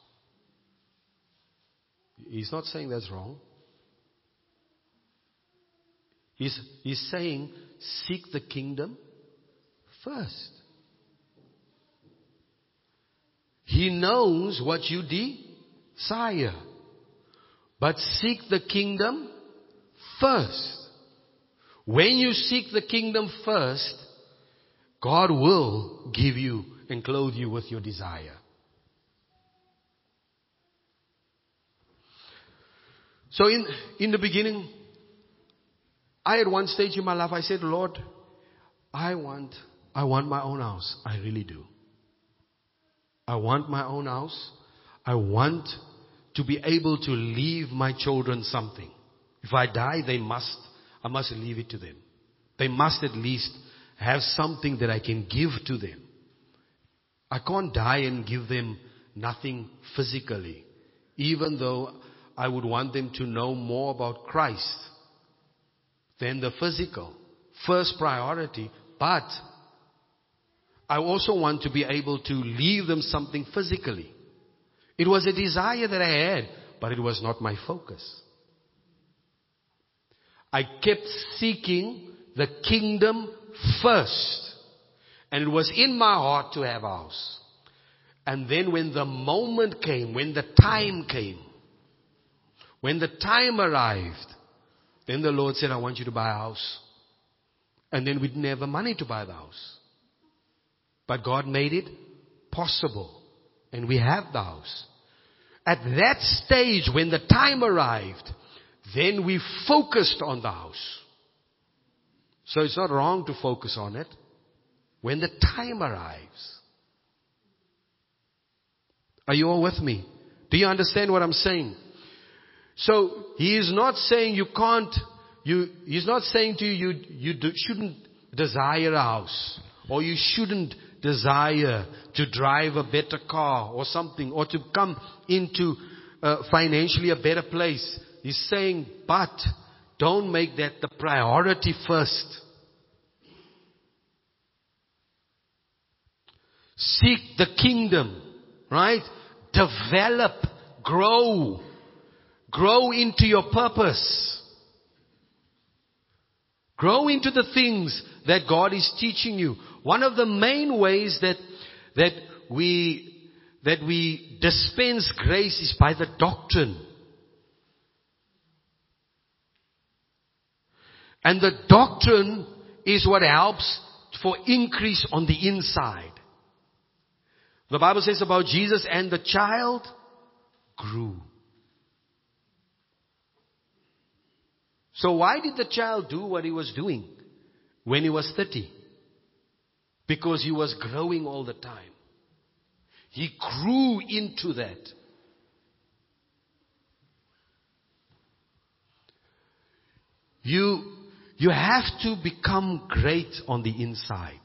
He's not saying that's wrong. He's, he's saying seek the kingdom first. He knows what you desire. But seek the kingdom first. When you seek the kingdom first, God will give you and clothe you with your desire. So in, in the beginning, I at one stage in my life, I said, Lord, I want, I want my own house. I really do. I want my own house. I want to be able to leave my children something. If I die, they must, I must leave it to them. They must at least have something that I can give to them. I can't die and give them nothing physically, even though I would want them to know more about Christ than the physical. First priority, but I also want to be able to leave them something physically. It was a desire that I had, but it was not my focus. I kept seeking the kingdom first. And it was in my heart to have a house. And then when the moment came, when the time came, when the time arrived, then the Lord said, I want you to buy a house. And then we didn't have the money to buy the house. But God made it possible. And we have the house. At that stage, when the time arrived, then we focused on the house. So it's not wrong to focus on it when the time arrives. Are you all with me? Do you understand what I'm saying? So he is not saying you can't, you, he's not saying to you, you, you do, shouldn't desire a house or you shouldn't desire to drive a better car or something or to come into uh, financially a better place. He's saying, but don't make that the priority first. Seek the kingdom, right? Develop, grow, grow into your purpose. Grow into the things that God is teaching you. One of the main ways that, that we, that we dispense grace is by the doctrine. And the doctrine is what helps for increase on the inside. The Bible says about Jesus and the child grew. So why did the child do what he was doing when he was 30? Because he was growing all the time. He grew into that. You, you have to become great on the inside.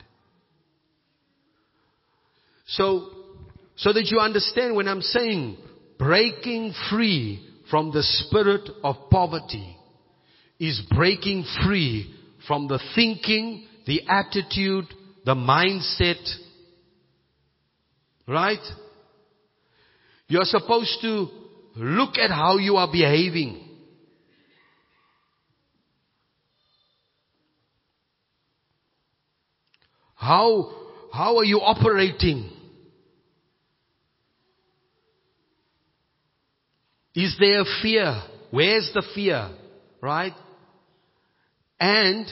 So, so that you understand when I'm saying breaking free from the spirit of poverty is breaking free from the thinking, the attitude, the mindset. Right? You're supposed to look at how you are behaving. How, how are you operating? Is there fear? Where's the fear? Right? And,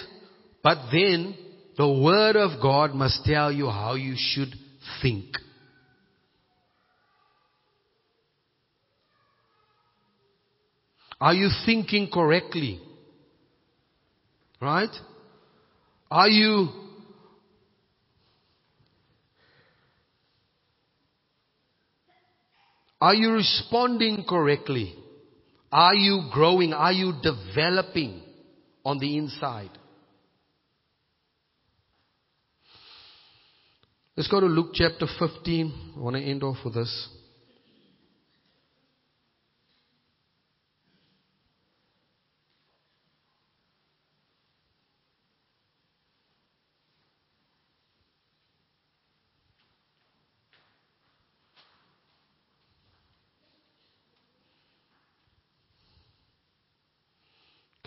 but then, the Word of God must tell you how you should think. Are you thinking correctly? Right? Are you Are you responding correctly? Are you growing? Are you developing on the inside? Let's go to Luke chapter 15. I want to end off with this.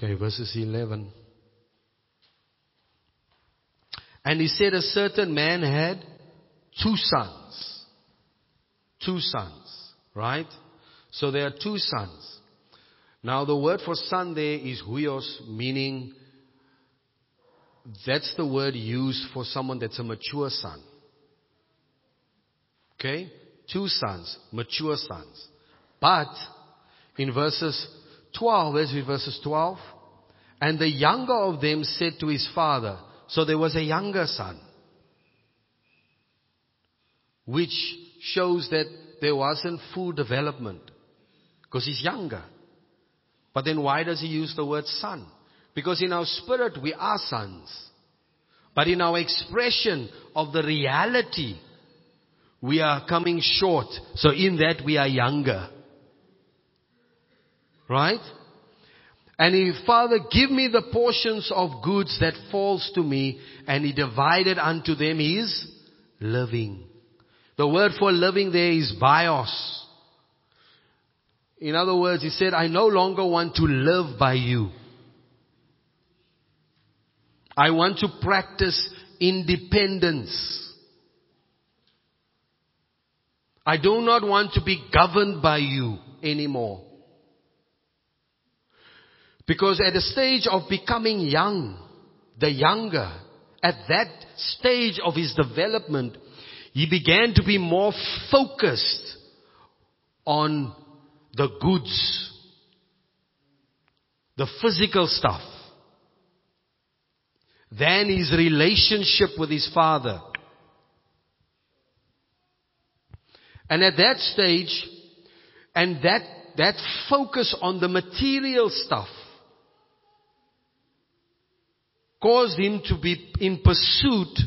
Okay, verses 11. And he said a certain man had two sons. Two sons, right? So there are two sons. Now the word for son there is huios, meaning that's the word used for someone that's a mature son. Okay? Two sons, mature sons. But in verses 12, let's read verses 12. And the younger of them said to his father, so there was a younger son, which shows that there wasn't full development because he's younger. But then why does he use the word son? Because in our spirit we are sons. But in our expression of the reality, we are coming short. So in that we are younger. Right? And he, Father, give me the portions of goods that falls to me. And he divided unto them his living. The word for living there is bios. In other words, he said, I no longer want to live by you. I want to practice independence. I do not want to be governed by you anymore. Because at the stage of becoming young, the younger, at that stage of his development, he began to be more focused on the goods, the physical stuff, than his relationship with his father. And at that stage, and that, that focus on the material stuff caused him to be in pursuit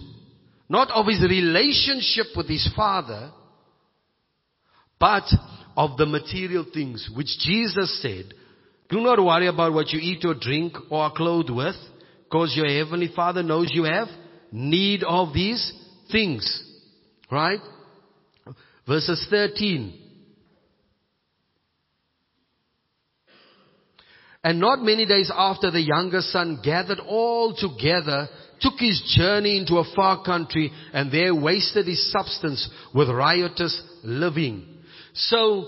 not of his relationship with his father, but of the material things, which Jesus said, do not worry about what you eat or drink or are clothed with, because your heavenly father knows you have need of these things. Right? Verses 13. And not many days after the younger son gathered all together, took his journey into a far country, and there wasted his substance with riotous living. So,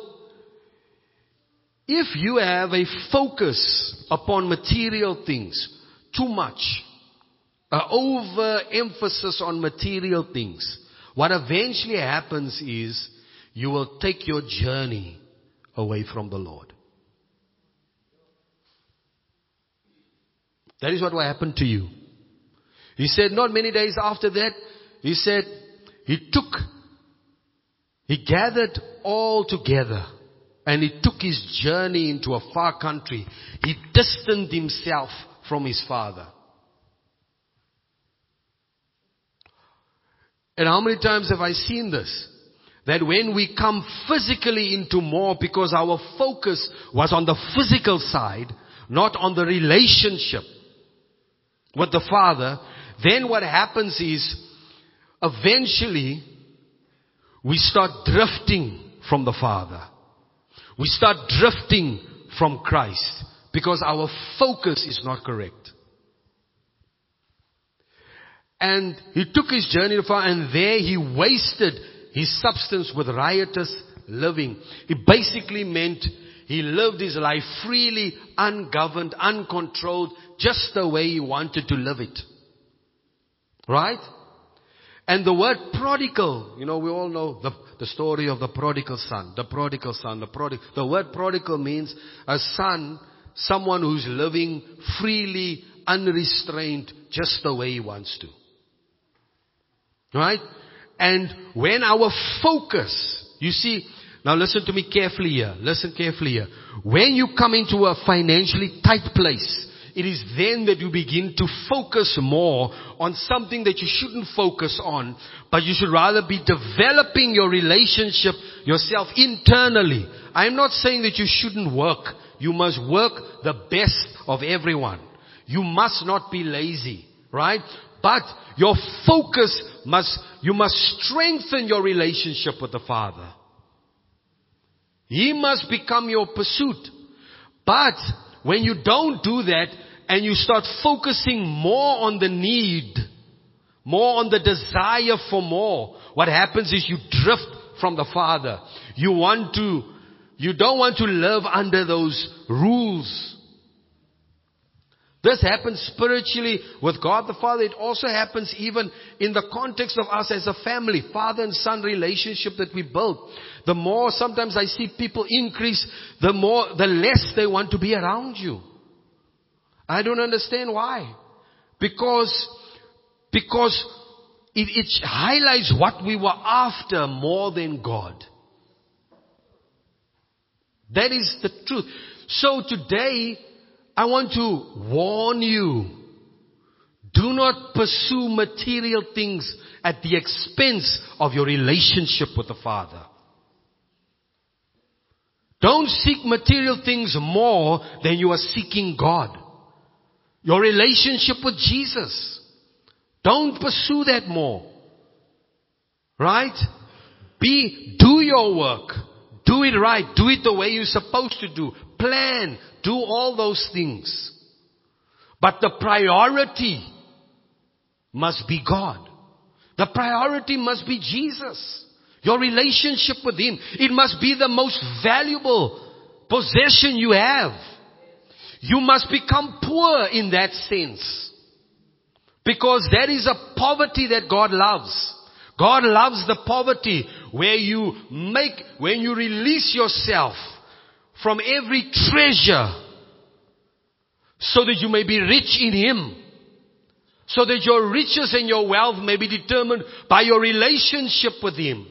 if you have a focus upon material things, too much, an overemphasis on material things, what eventually happens is you will take your journey away from the Lord. That is what will happen to you. He said, not many days after that, he said, he took, he gathered all together and he took his journey into a far country. He distanced himself from his father. And how many times have I seen this? That when we come physically into more because our focus was on the physical side, not on the relationship with the Father, then what happens is eventually we start drifting from the Father. We start drifting from Christ because our focus is not correct. And he took his journey far and there he wasted his substance with riotous living. It basically meant he lived his life freely, ungoverned, uncontrolled, just the way he wanted to live it. Right? And the word prodigal, you know, we all know the, the story of the prodigal son, the prodigal son, the prodigal. The word prodigal means a son, someone who's living freely, unrestrained, just the way he wants to. Right? And when our focus, you see, now listen to me carefully here. Listen carefully here. When you come into a financially tight place, it is then that you begin to focus more on something that you shouldn't focus on, but you should rather be developing your relationship yourself internally. I'm not saying that you shouldn't work. You must work the best of everyone. You must not be lazy, right? But your focus must, you must strengthen your relationship with the Father. He must become your pursuit. But when you don't do that and you start focusing more on the need, more on the desire for more, what happens is you drift from the Father. You want to, you don't want to live under those rules. This happens spiritually with God the Father. It also happens even in the context of us as a family, father and son relationship that we build. The more sometimes I see people increase, the more, the less they want to be around you. I don't understand why. Because, because it, it highlights what we were after more than God. That is the truth. So today, I want to warn you. Do not pursue material things at the expense of your relationship with the Father. Don't seek material things more than you are seeking God. Your relationship with Jesus. Don't pursue that more. Right? Be, do your work. Do it right. Do it the way you're supposed to do. Plan. Do all those things. But the priority must be God. The priority must be Jesus. Your relationship with Him. It must be the most valuable possession you have. You must become poor in that sense. Because that is a poverty that God loves. God loves the poverty where you make, when you release yourself from every treasure so that you may be rich in Him. So that your riches and your wealth may be determined by your relationship with Him.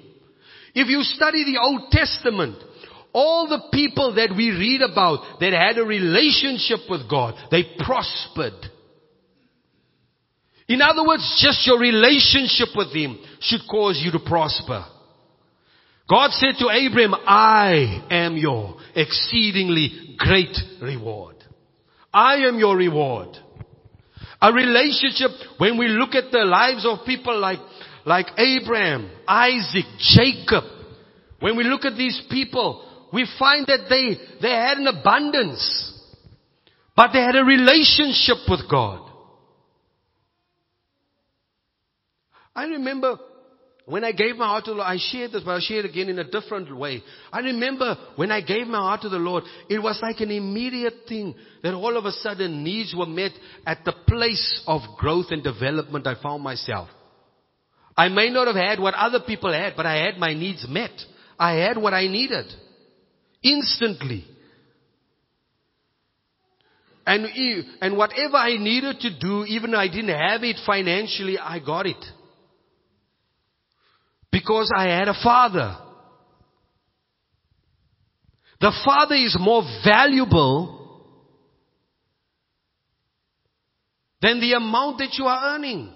If you study the Old Testament, all the people that we read about that had a relationship with God, they prospered. In other words, just your relationship with Him should cause you to prosper. God said to Abraham, I am your exceedingly great reward. I am your reward. A relationship, when we look at the lives of people like, like Abraham, Isaac, Jacob, when we look at these people, we find that they, they had an abundance, but they had a relationship with God. I remember when I gave my heart to the Lord, I shared this, but I'll share it again in a different way. I remember when I gave my heart to the Lord, it was like an immediate thing that all of a sudden needs were met at the place of growth and development I found myself. I may not have had what other people had, but I had my needs met. I had what I needed. Instantly. And, and whatever I needed to do, even though I didn't have it financially, I got it. Because I had a father. The father is more valuable than the amount that you are earning.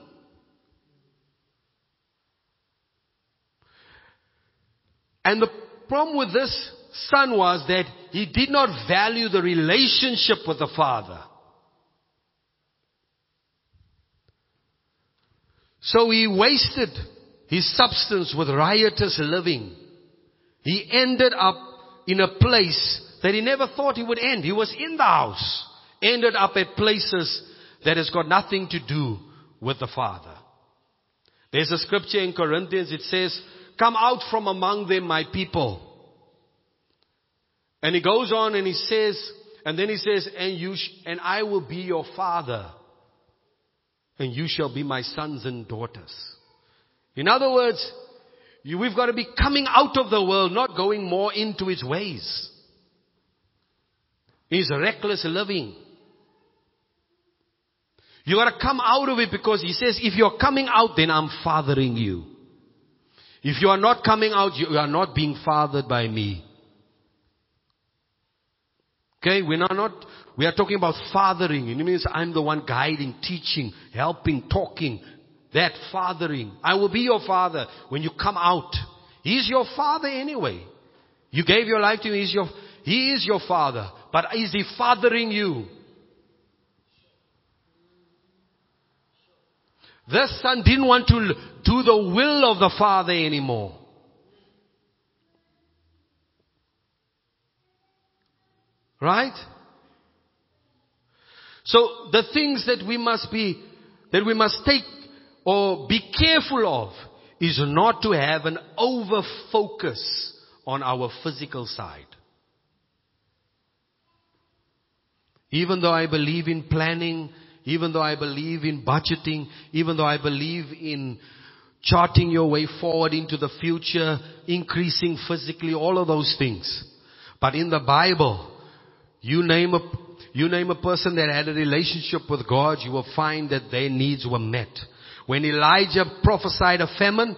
And the problem with this son was that he did not value the relationship with the father. So he wasted his substance with riotous living. He ended up in a place that he never thought he would end. He was in the house. Ended up at places that has got nothing to do with the Father. There's a scripture in Corinthians, it says, come out from among them, my people. And he goes on and he says, and then he says, and you, sh- and I will be your father, and you shall be my sons and daughters. In other words, you, we've got to be coming out of the world, not going more into its ways. It's reckless living. You got to come out of it because he says, if you're coming out, then I'm fathering you. If you are not coming out, you are not being fathered by me. Okay, we're not, not we are talking about fathering. It means I'm the one guiding, teaching, helping, talking, that fathering. I will be your father when you come out. He's your father anyway. You gave your life to him. He's your, he is your father. But is he fathering you? This son didn't want to do the will of the father anymore. Right? So the things that we must be, that we must take or be careful of is not to have an over focus on our physical side. Even though I believe in planning, even though I believe in budgeting, even though I believe in charting your way forward into the future, increasing physically, all of those things. But in the Bible, you name a, you name a person that had a relationship with God, you will find that their needs were met. When Elijah prophesied a famine,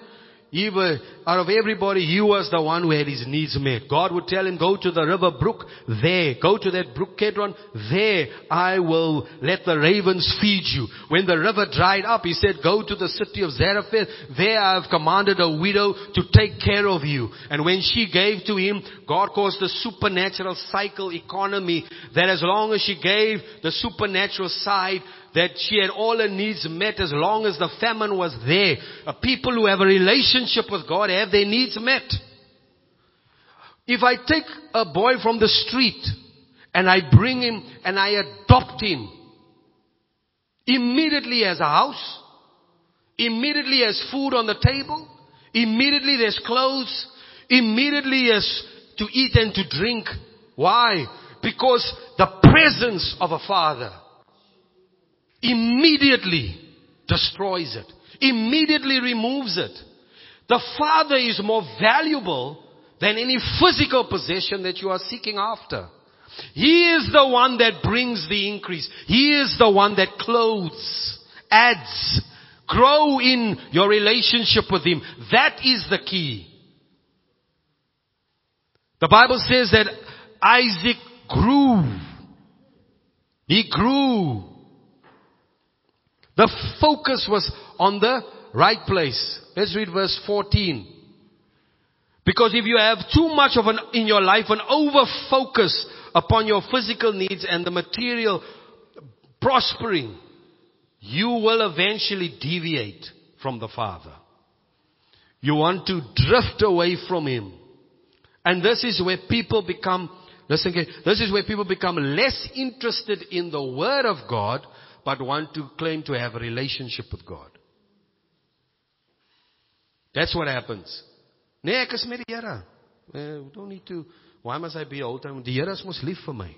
were, out of everybody, he was the one who had his needs met. God would tell him, go to the river brook, there. Go to that brook Kedron, there I will let the ravens feed you. When the river dried up, he said, go to the city of Zarephath, there I have commanded a widow to take care of you. And when she gave to him, God caused a supernatural cycle economy that as long as she gave the supernatural side, that she had all her needs met as long as the famine was there. A people who have a relationship with God have their needs met. If I take a boy from the street and I bring him and I adopt him, immediately has a house, immediately has food on the table, immediately there's clothes, immediately has to eat and to drink. Why? Because the presence of a father immediately destroys it, immediately removes it. The Father is more valuable than any physical possession that you are seeking after. He is the one that brings the increase. He is the one that clothes, adds, grow in your relationship with Him. That is the key. The Bible says that Isaac grew. He grew. The focus was on the right place. Let's read verse 14. Because if you have too much of an, in your life, an over focus upon your physical needs and the material prospering, you will eventually deviate from the Father. You want to drift away from Him. And this is where people become, listen, this is where people become less interested in the Word of God but want to claim to have a relationship with God. That's what happens. Nee, ek is met die Here. Uh, don't need to why must I be old time? Die Here is mos lief vir my.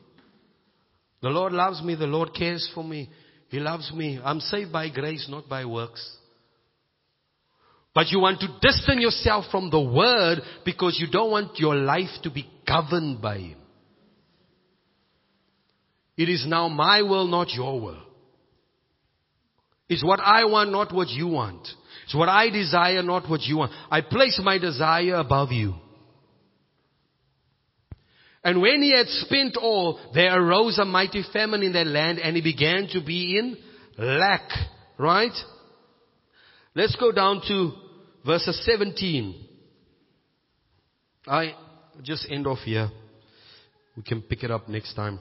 The Lord loves me, the Lord cares for me. He loves me. I'm saved by grace, not by works. But you want to distance yourself from the word because you don't want your life to be governed by him. It is now my will, not your will. It's what I want, not what you want. It's what I desire, not what you want. I place my desire above you. And when he had spent all, there arose a mighty famine in that land and he began to be in lack. Right? Let's go down to verse 17. I just end off here. We can pick it up next time.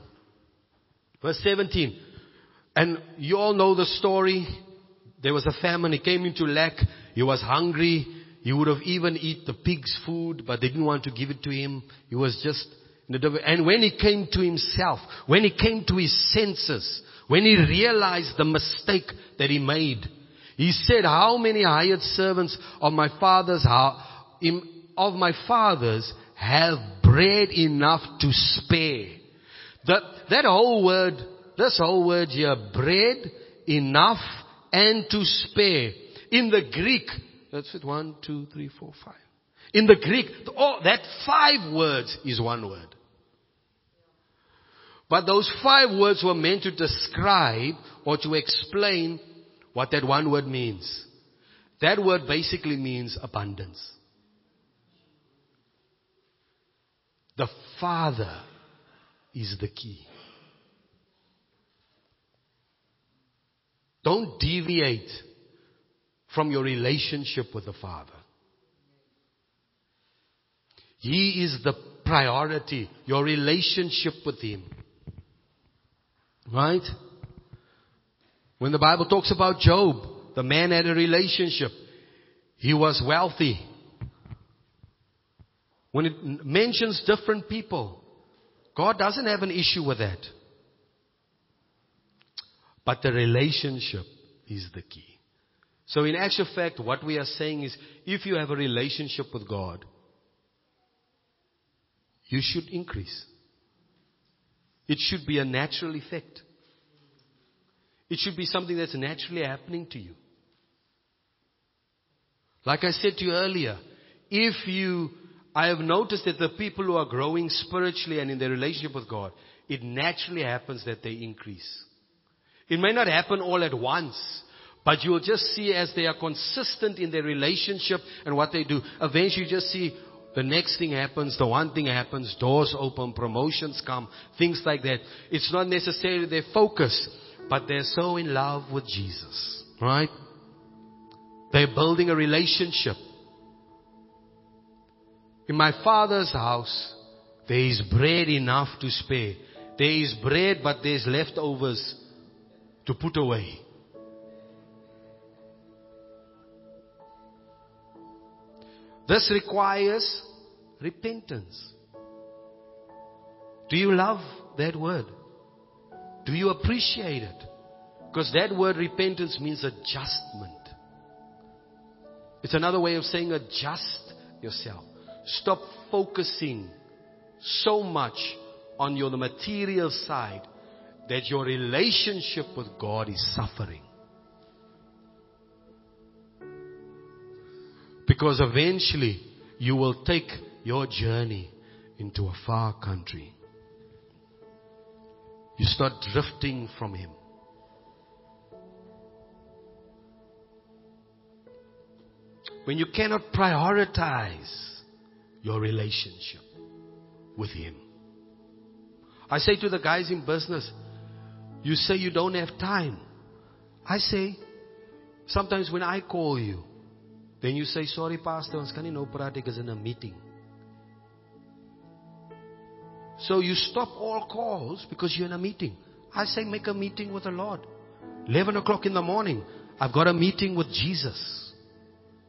Verse 17. And you all know the story. There was a famine. He came into lack. He was hungry. He would have even eat the pig's food, but they didn't want to give it to him. He was just, and when he came to himself, when he came to his senses, when he realized the mistake that he made, he said, how many hired servants of my father's of my father's have bread enough to spare? That, that whole word this whole word here, bread, enough, and to spare. In the Greek, that's it, one, two, three, four, five. In the Greek, oh, that five words is one word. But those five words were meant to describe or to explain what that one word means. That word basically means abundance. The Father is the key. Don't deviate from your relationship with the Father. He is the priority, your relationship with Him. Right? When the Bible talks about Job, the man had a relationship. He was wealthy. When it mentions different people, God doesn't have an issue with that. But the relationship is the key. So in actual fact, what we are saying is, if you have a relationship with God, you should increase. It should be a natural effect. It should be something that's naturally happening to you. Like I said to you earlier, if you, I have noticed that the people who are growing spiritually and in their relationship with God, it naturally happens that they increase. It may not happen all at once, But you'll just see as they are consistent in their relationship and what they do, eventually you just see the next thing happens, the one thing happens, doors open, promotions come, things like that. It's not necessarily their focus, but they're so in love with Jesus, right? They're building a relationship. In my father's house, there is bread enough to spare. There is bread, but there's leftovers to put away. This requires repentance. Do you love that word? Do you appreciate it? Because that word repentance means adjustment. It's another way of saying adjust yourself. Stop focusing so much on your material side that your relationship with God is suffering. Because eventually you will take your journey into a far country. You start drifting from Him. When you cannot prioritize your relationship with Him. I say to the guys in business, you say you don't have time. I say, sometimes when I call you, then you say, sorry pastor, ons kan nie nou praat, ek is meeting. So you stop all calls because you're in a meeting. I say make a meeting with the Lord. 11 o'clock in the morning, I've got a meeting with Jesus.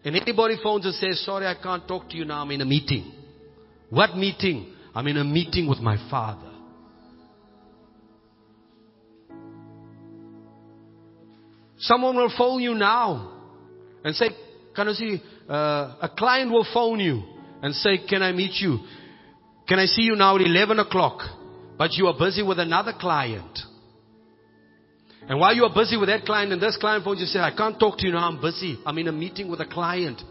And anybody phones and says, sorry, I can't talk to you now, I'm in a meeting. What meeting? I'm in a meeting with my Father. Someone will phone you now and say, can I see, uh, a client will phone you and say, can I meet you? Can I see you now at 11 o'clock? But you are busy with another client. And while you are busy with that client and this client phones you say, I can't talk to you now, I'm busy. I'm in a meeting with a client.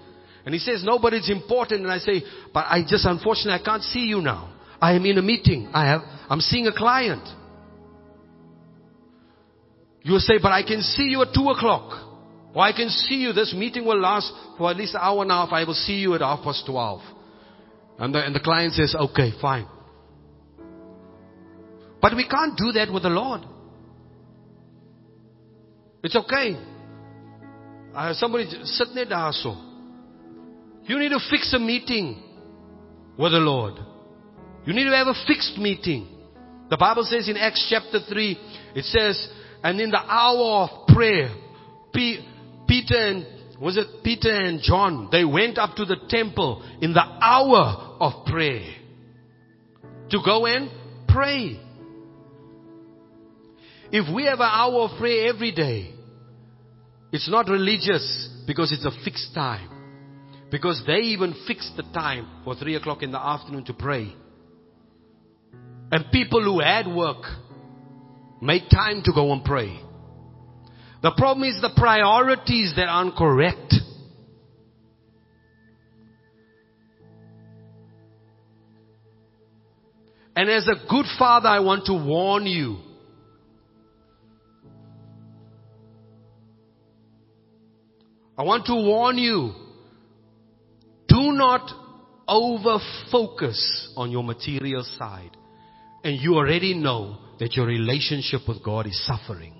And he says, no, but it's important. And I say, but I just, unfortunately, I can't see you now. I am in a meeting. I have, I'm seeing a client. You say, but I can see you at two o'clock. Or I can see you, this meeting will last for at least an hour and a half. I will see you at half past 12. And the, and the client says, okay, fine. But we can't do that with the Lord. It's okay. Uh, somebody sit there so. You need to fix a meeting with the Lord. You need to have a fixed meeting. The Bible says in Acts chapter 3, it says, and in the hour of prayer, Peter and was it Peter and John? They went up to the temple in the hour of prayer to go and pray. If we have an hour of prayer every day, it's not religious because it's a fixed time. Because they even fixed the time for three o'clock in the afternoon to pray. And people who had work made time to go and pray. The problem is the priorities that aren't correct. And as a good father, I want to warn you. I want to warn you. Do not over focus on your material side. And you already know that your relationship with God is suffering.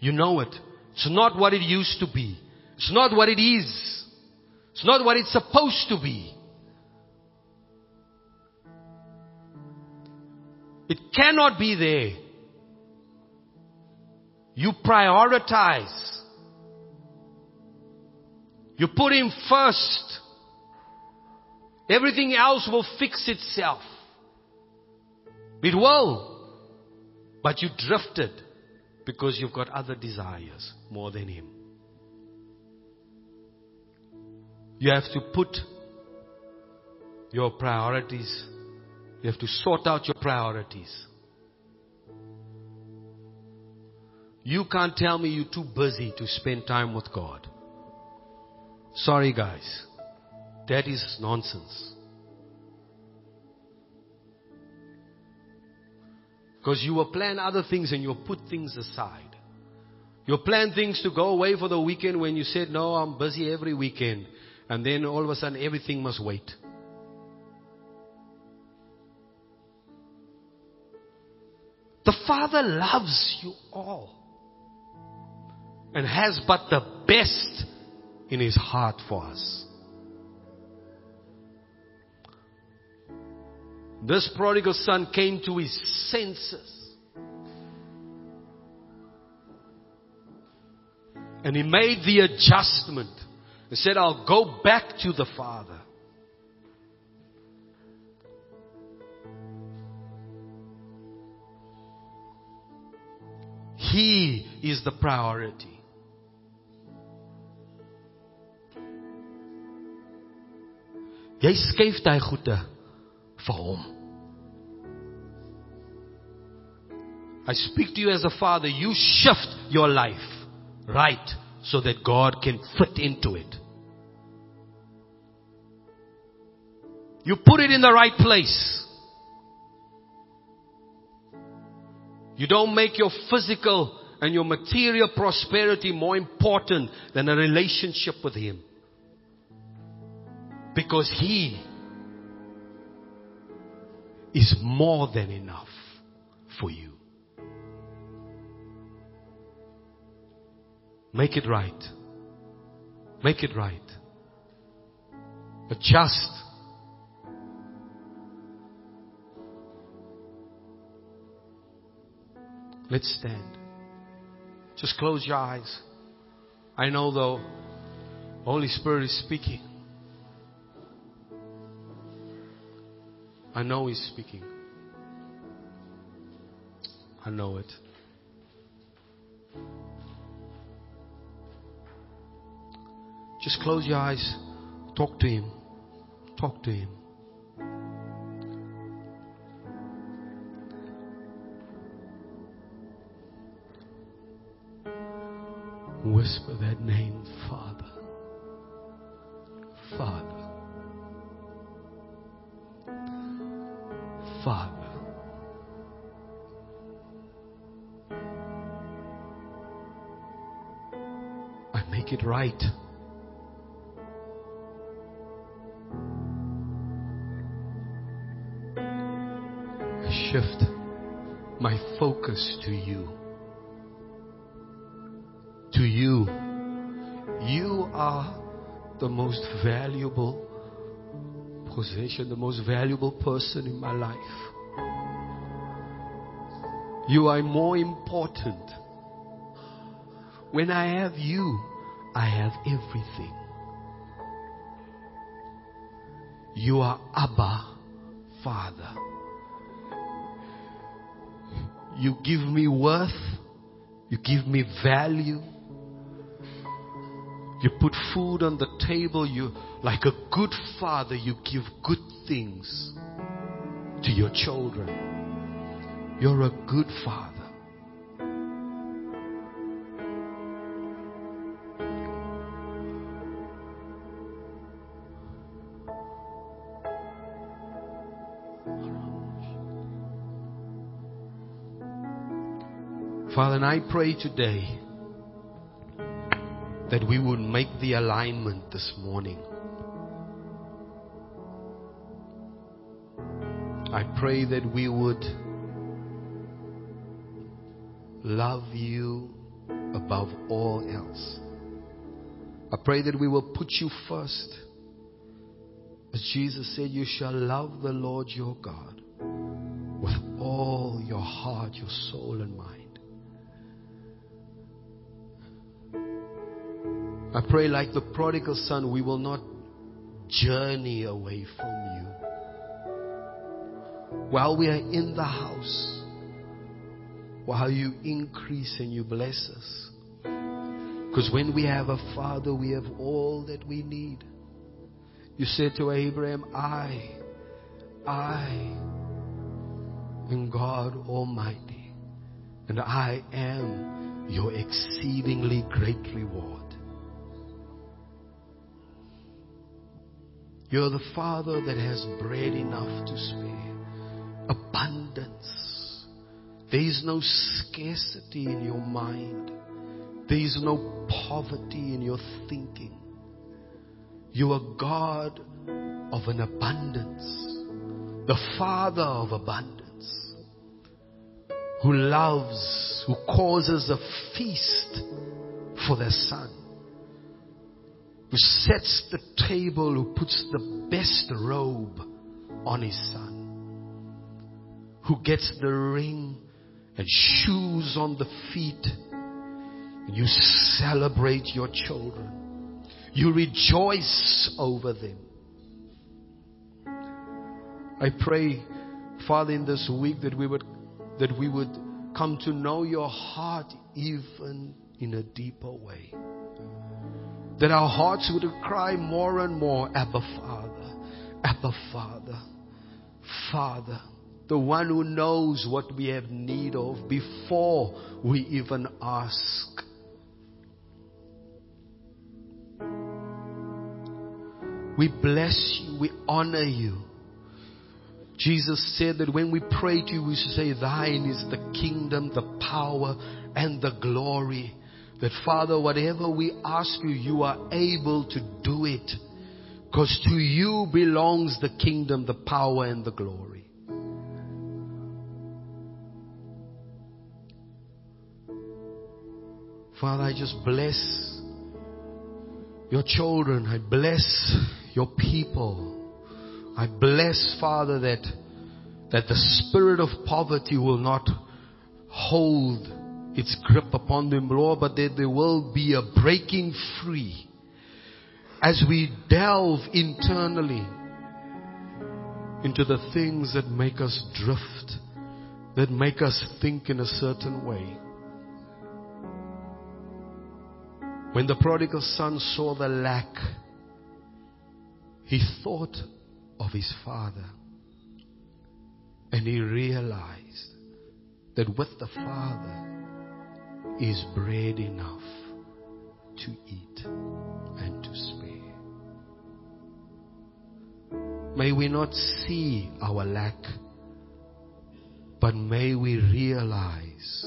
You know it. It's not what it used to be. It's not what it is. It's not what it's supposed to be. It cannot be there. You prioritize. You put him first. Everything else will fix itself. It will. But you drifted. Because you've got other desires more than Him. You have to put your priorities, you have to sort out your priorities. You can't tell me you're too busy to spend time with God. Sorry, guys. That is nonsense. Because you will plan other things and you'll put things aside. You planned things to go away for the weekend when you said, No, I'm busy every weekend. And then all of a sudden, everything must wait. The Father loves you all and has but the best in His heart for us. This prodigal son came to his senses. And he made the adjustment and said, I'll go back to the Father. He is the priority. Jy skuif daai hom. I speak to you as a father, you shift your life right so that God can fit into it. You put it in the right place. You don't make your physical and your material prosperity more important than a relationship with Him. Because He is more than enough for you. Make it right. Make it right. Adjust. Let's stand. Just close your eyes. I know though, Holy Spirit is speaking. I know He's speaking. I know it. Just close your eyes. Talk to Him. Talk to Him. Whisper that name, Father. Father. Father. I make it right. I shift my focus to you. To you. You are the most valuable possession, the most valuable person in my life. You are more important. When I have you, I have everything. You are Abba, Father. You give me worth. You give me value. You put food on the table. You, like a good father, you give good things to your children. You're a good father. Father, and I pray today that we would make the alignment this morning. I pray that we would love you above all else. I pray that we will put you first. As Jesus said, you shall love the Lord your God with all your heart, your soul, and mind. I pray, like the prodigal son, we will not journey away from. While we are in the house, while you increase and you bless us. Because when we have a father, we have all that we need. You said to Abraham, I, I am God Almighty, and I am your exceedingly great reward. You're the Father that has bread enough to spare, abundance. There is no scarcity in your mind. There is no poverty in your thinking. You are God of an abundance, the Father of abundance, who loves, who causes a feast for their son, who sets the table, who puts the best robe on his son, who gets the ring and shoes on the feet. And you celebrate your children. You rejoice over them. I pray, Father, in this week that we would, that we would come to know your heart even in a deeper way. That our hearts would cry more and more, Abba Father, Abba Father, Father, the one who knows what we have need of before we even ask. We bless you, we honor you. Jesus said that when we pray to you, we should say, Thine is the kingdom, the power, and the glory. That Father, whatever we ask you, you are able to do it. Because to you belongs the kingdom, the power, and the glory. Father, I just bless your children. I bless your people. I bless, Father, that, that the spirit of poverty will not hold its grip upon them, Lord, but that there will be a breaking free as we delve internally into the things that make us drift, that make us think in a certain way. When the prodigal son saw the lack, he thought of his father. And he realized that with the father is bread enough to eat and to spare. May we not see our lack, but may we realize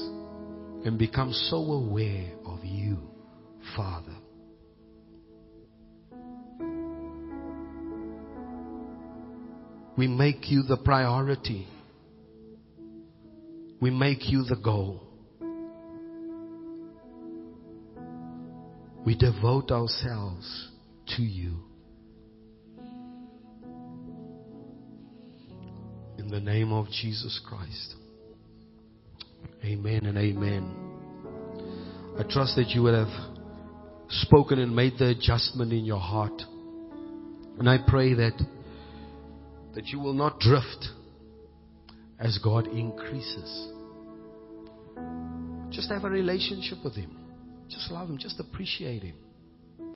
and become so aware of you, Father We make you the priority. We make you the goal. We devote ourselves to you. In the name of Jesus Christ. Amen and amen. I trust that you will have spoken and made the adjustment in your heart. And I pray that that you will not drift as God increases. Just have a relationship with Him. Just love Him. Just appreciate Him.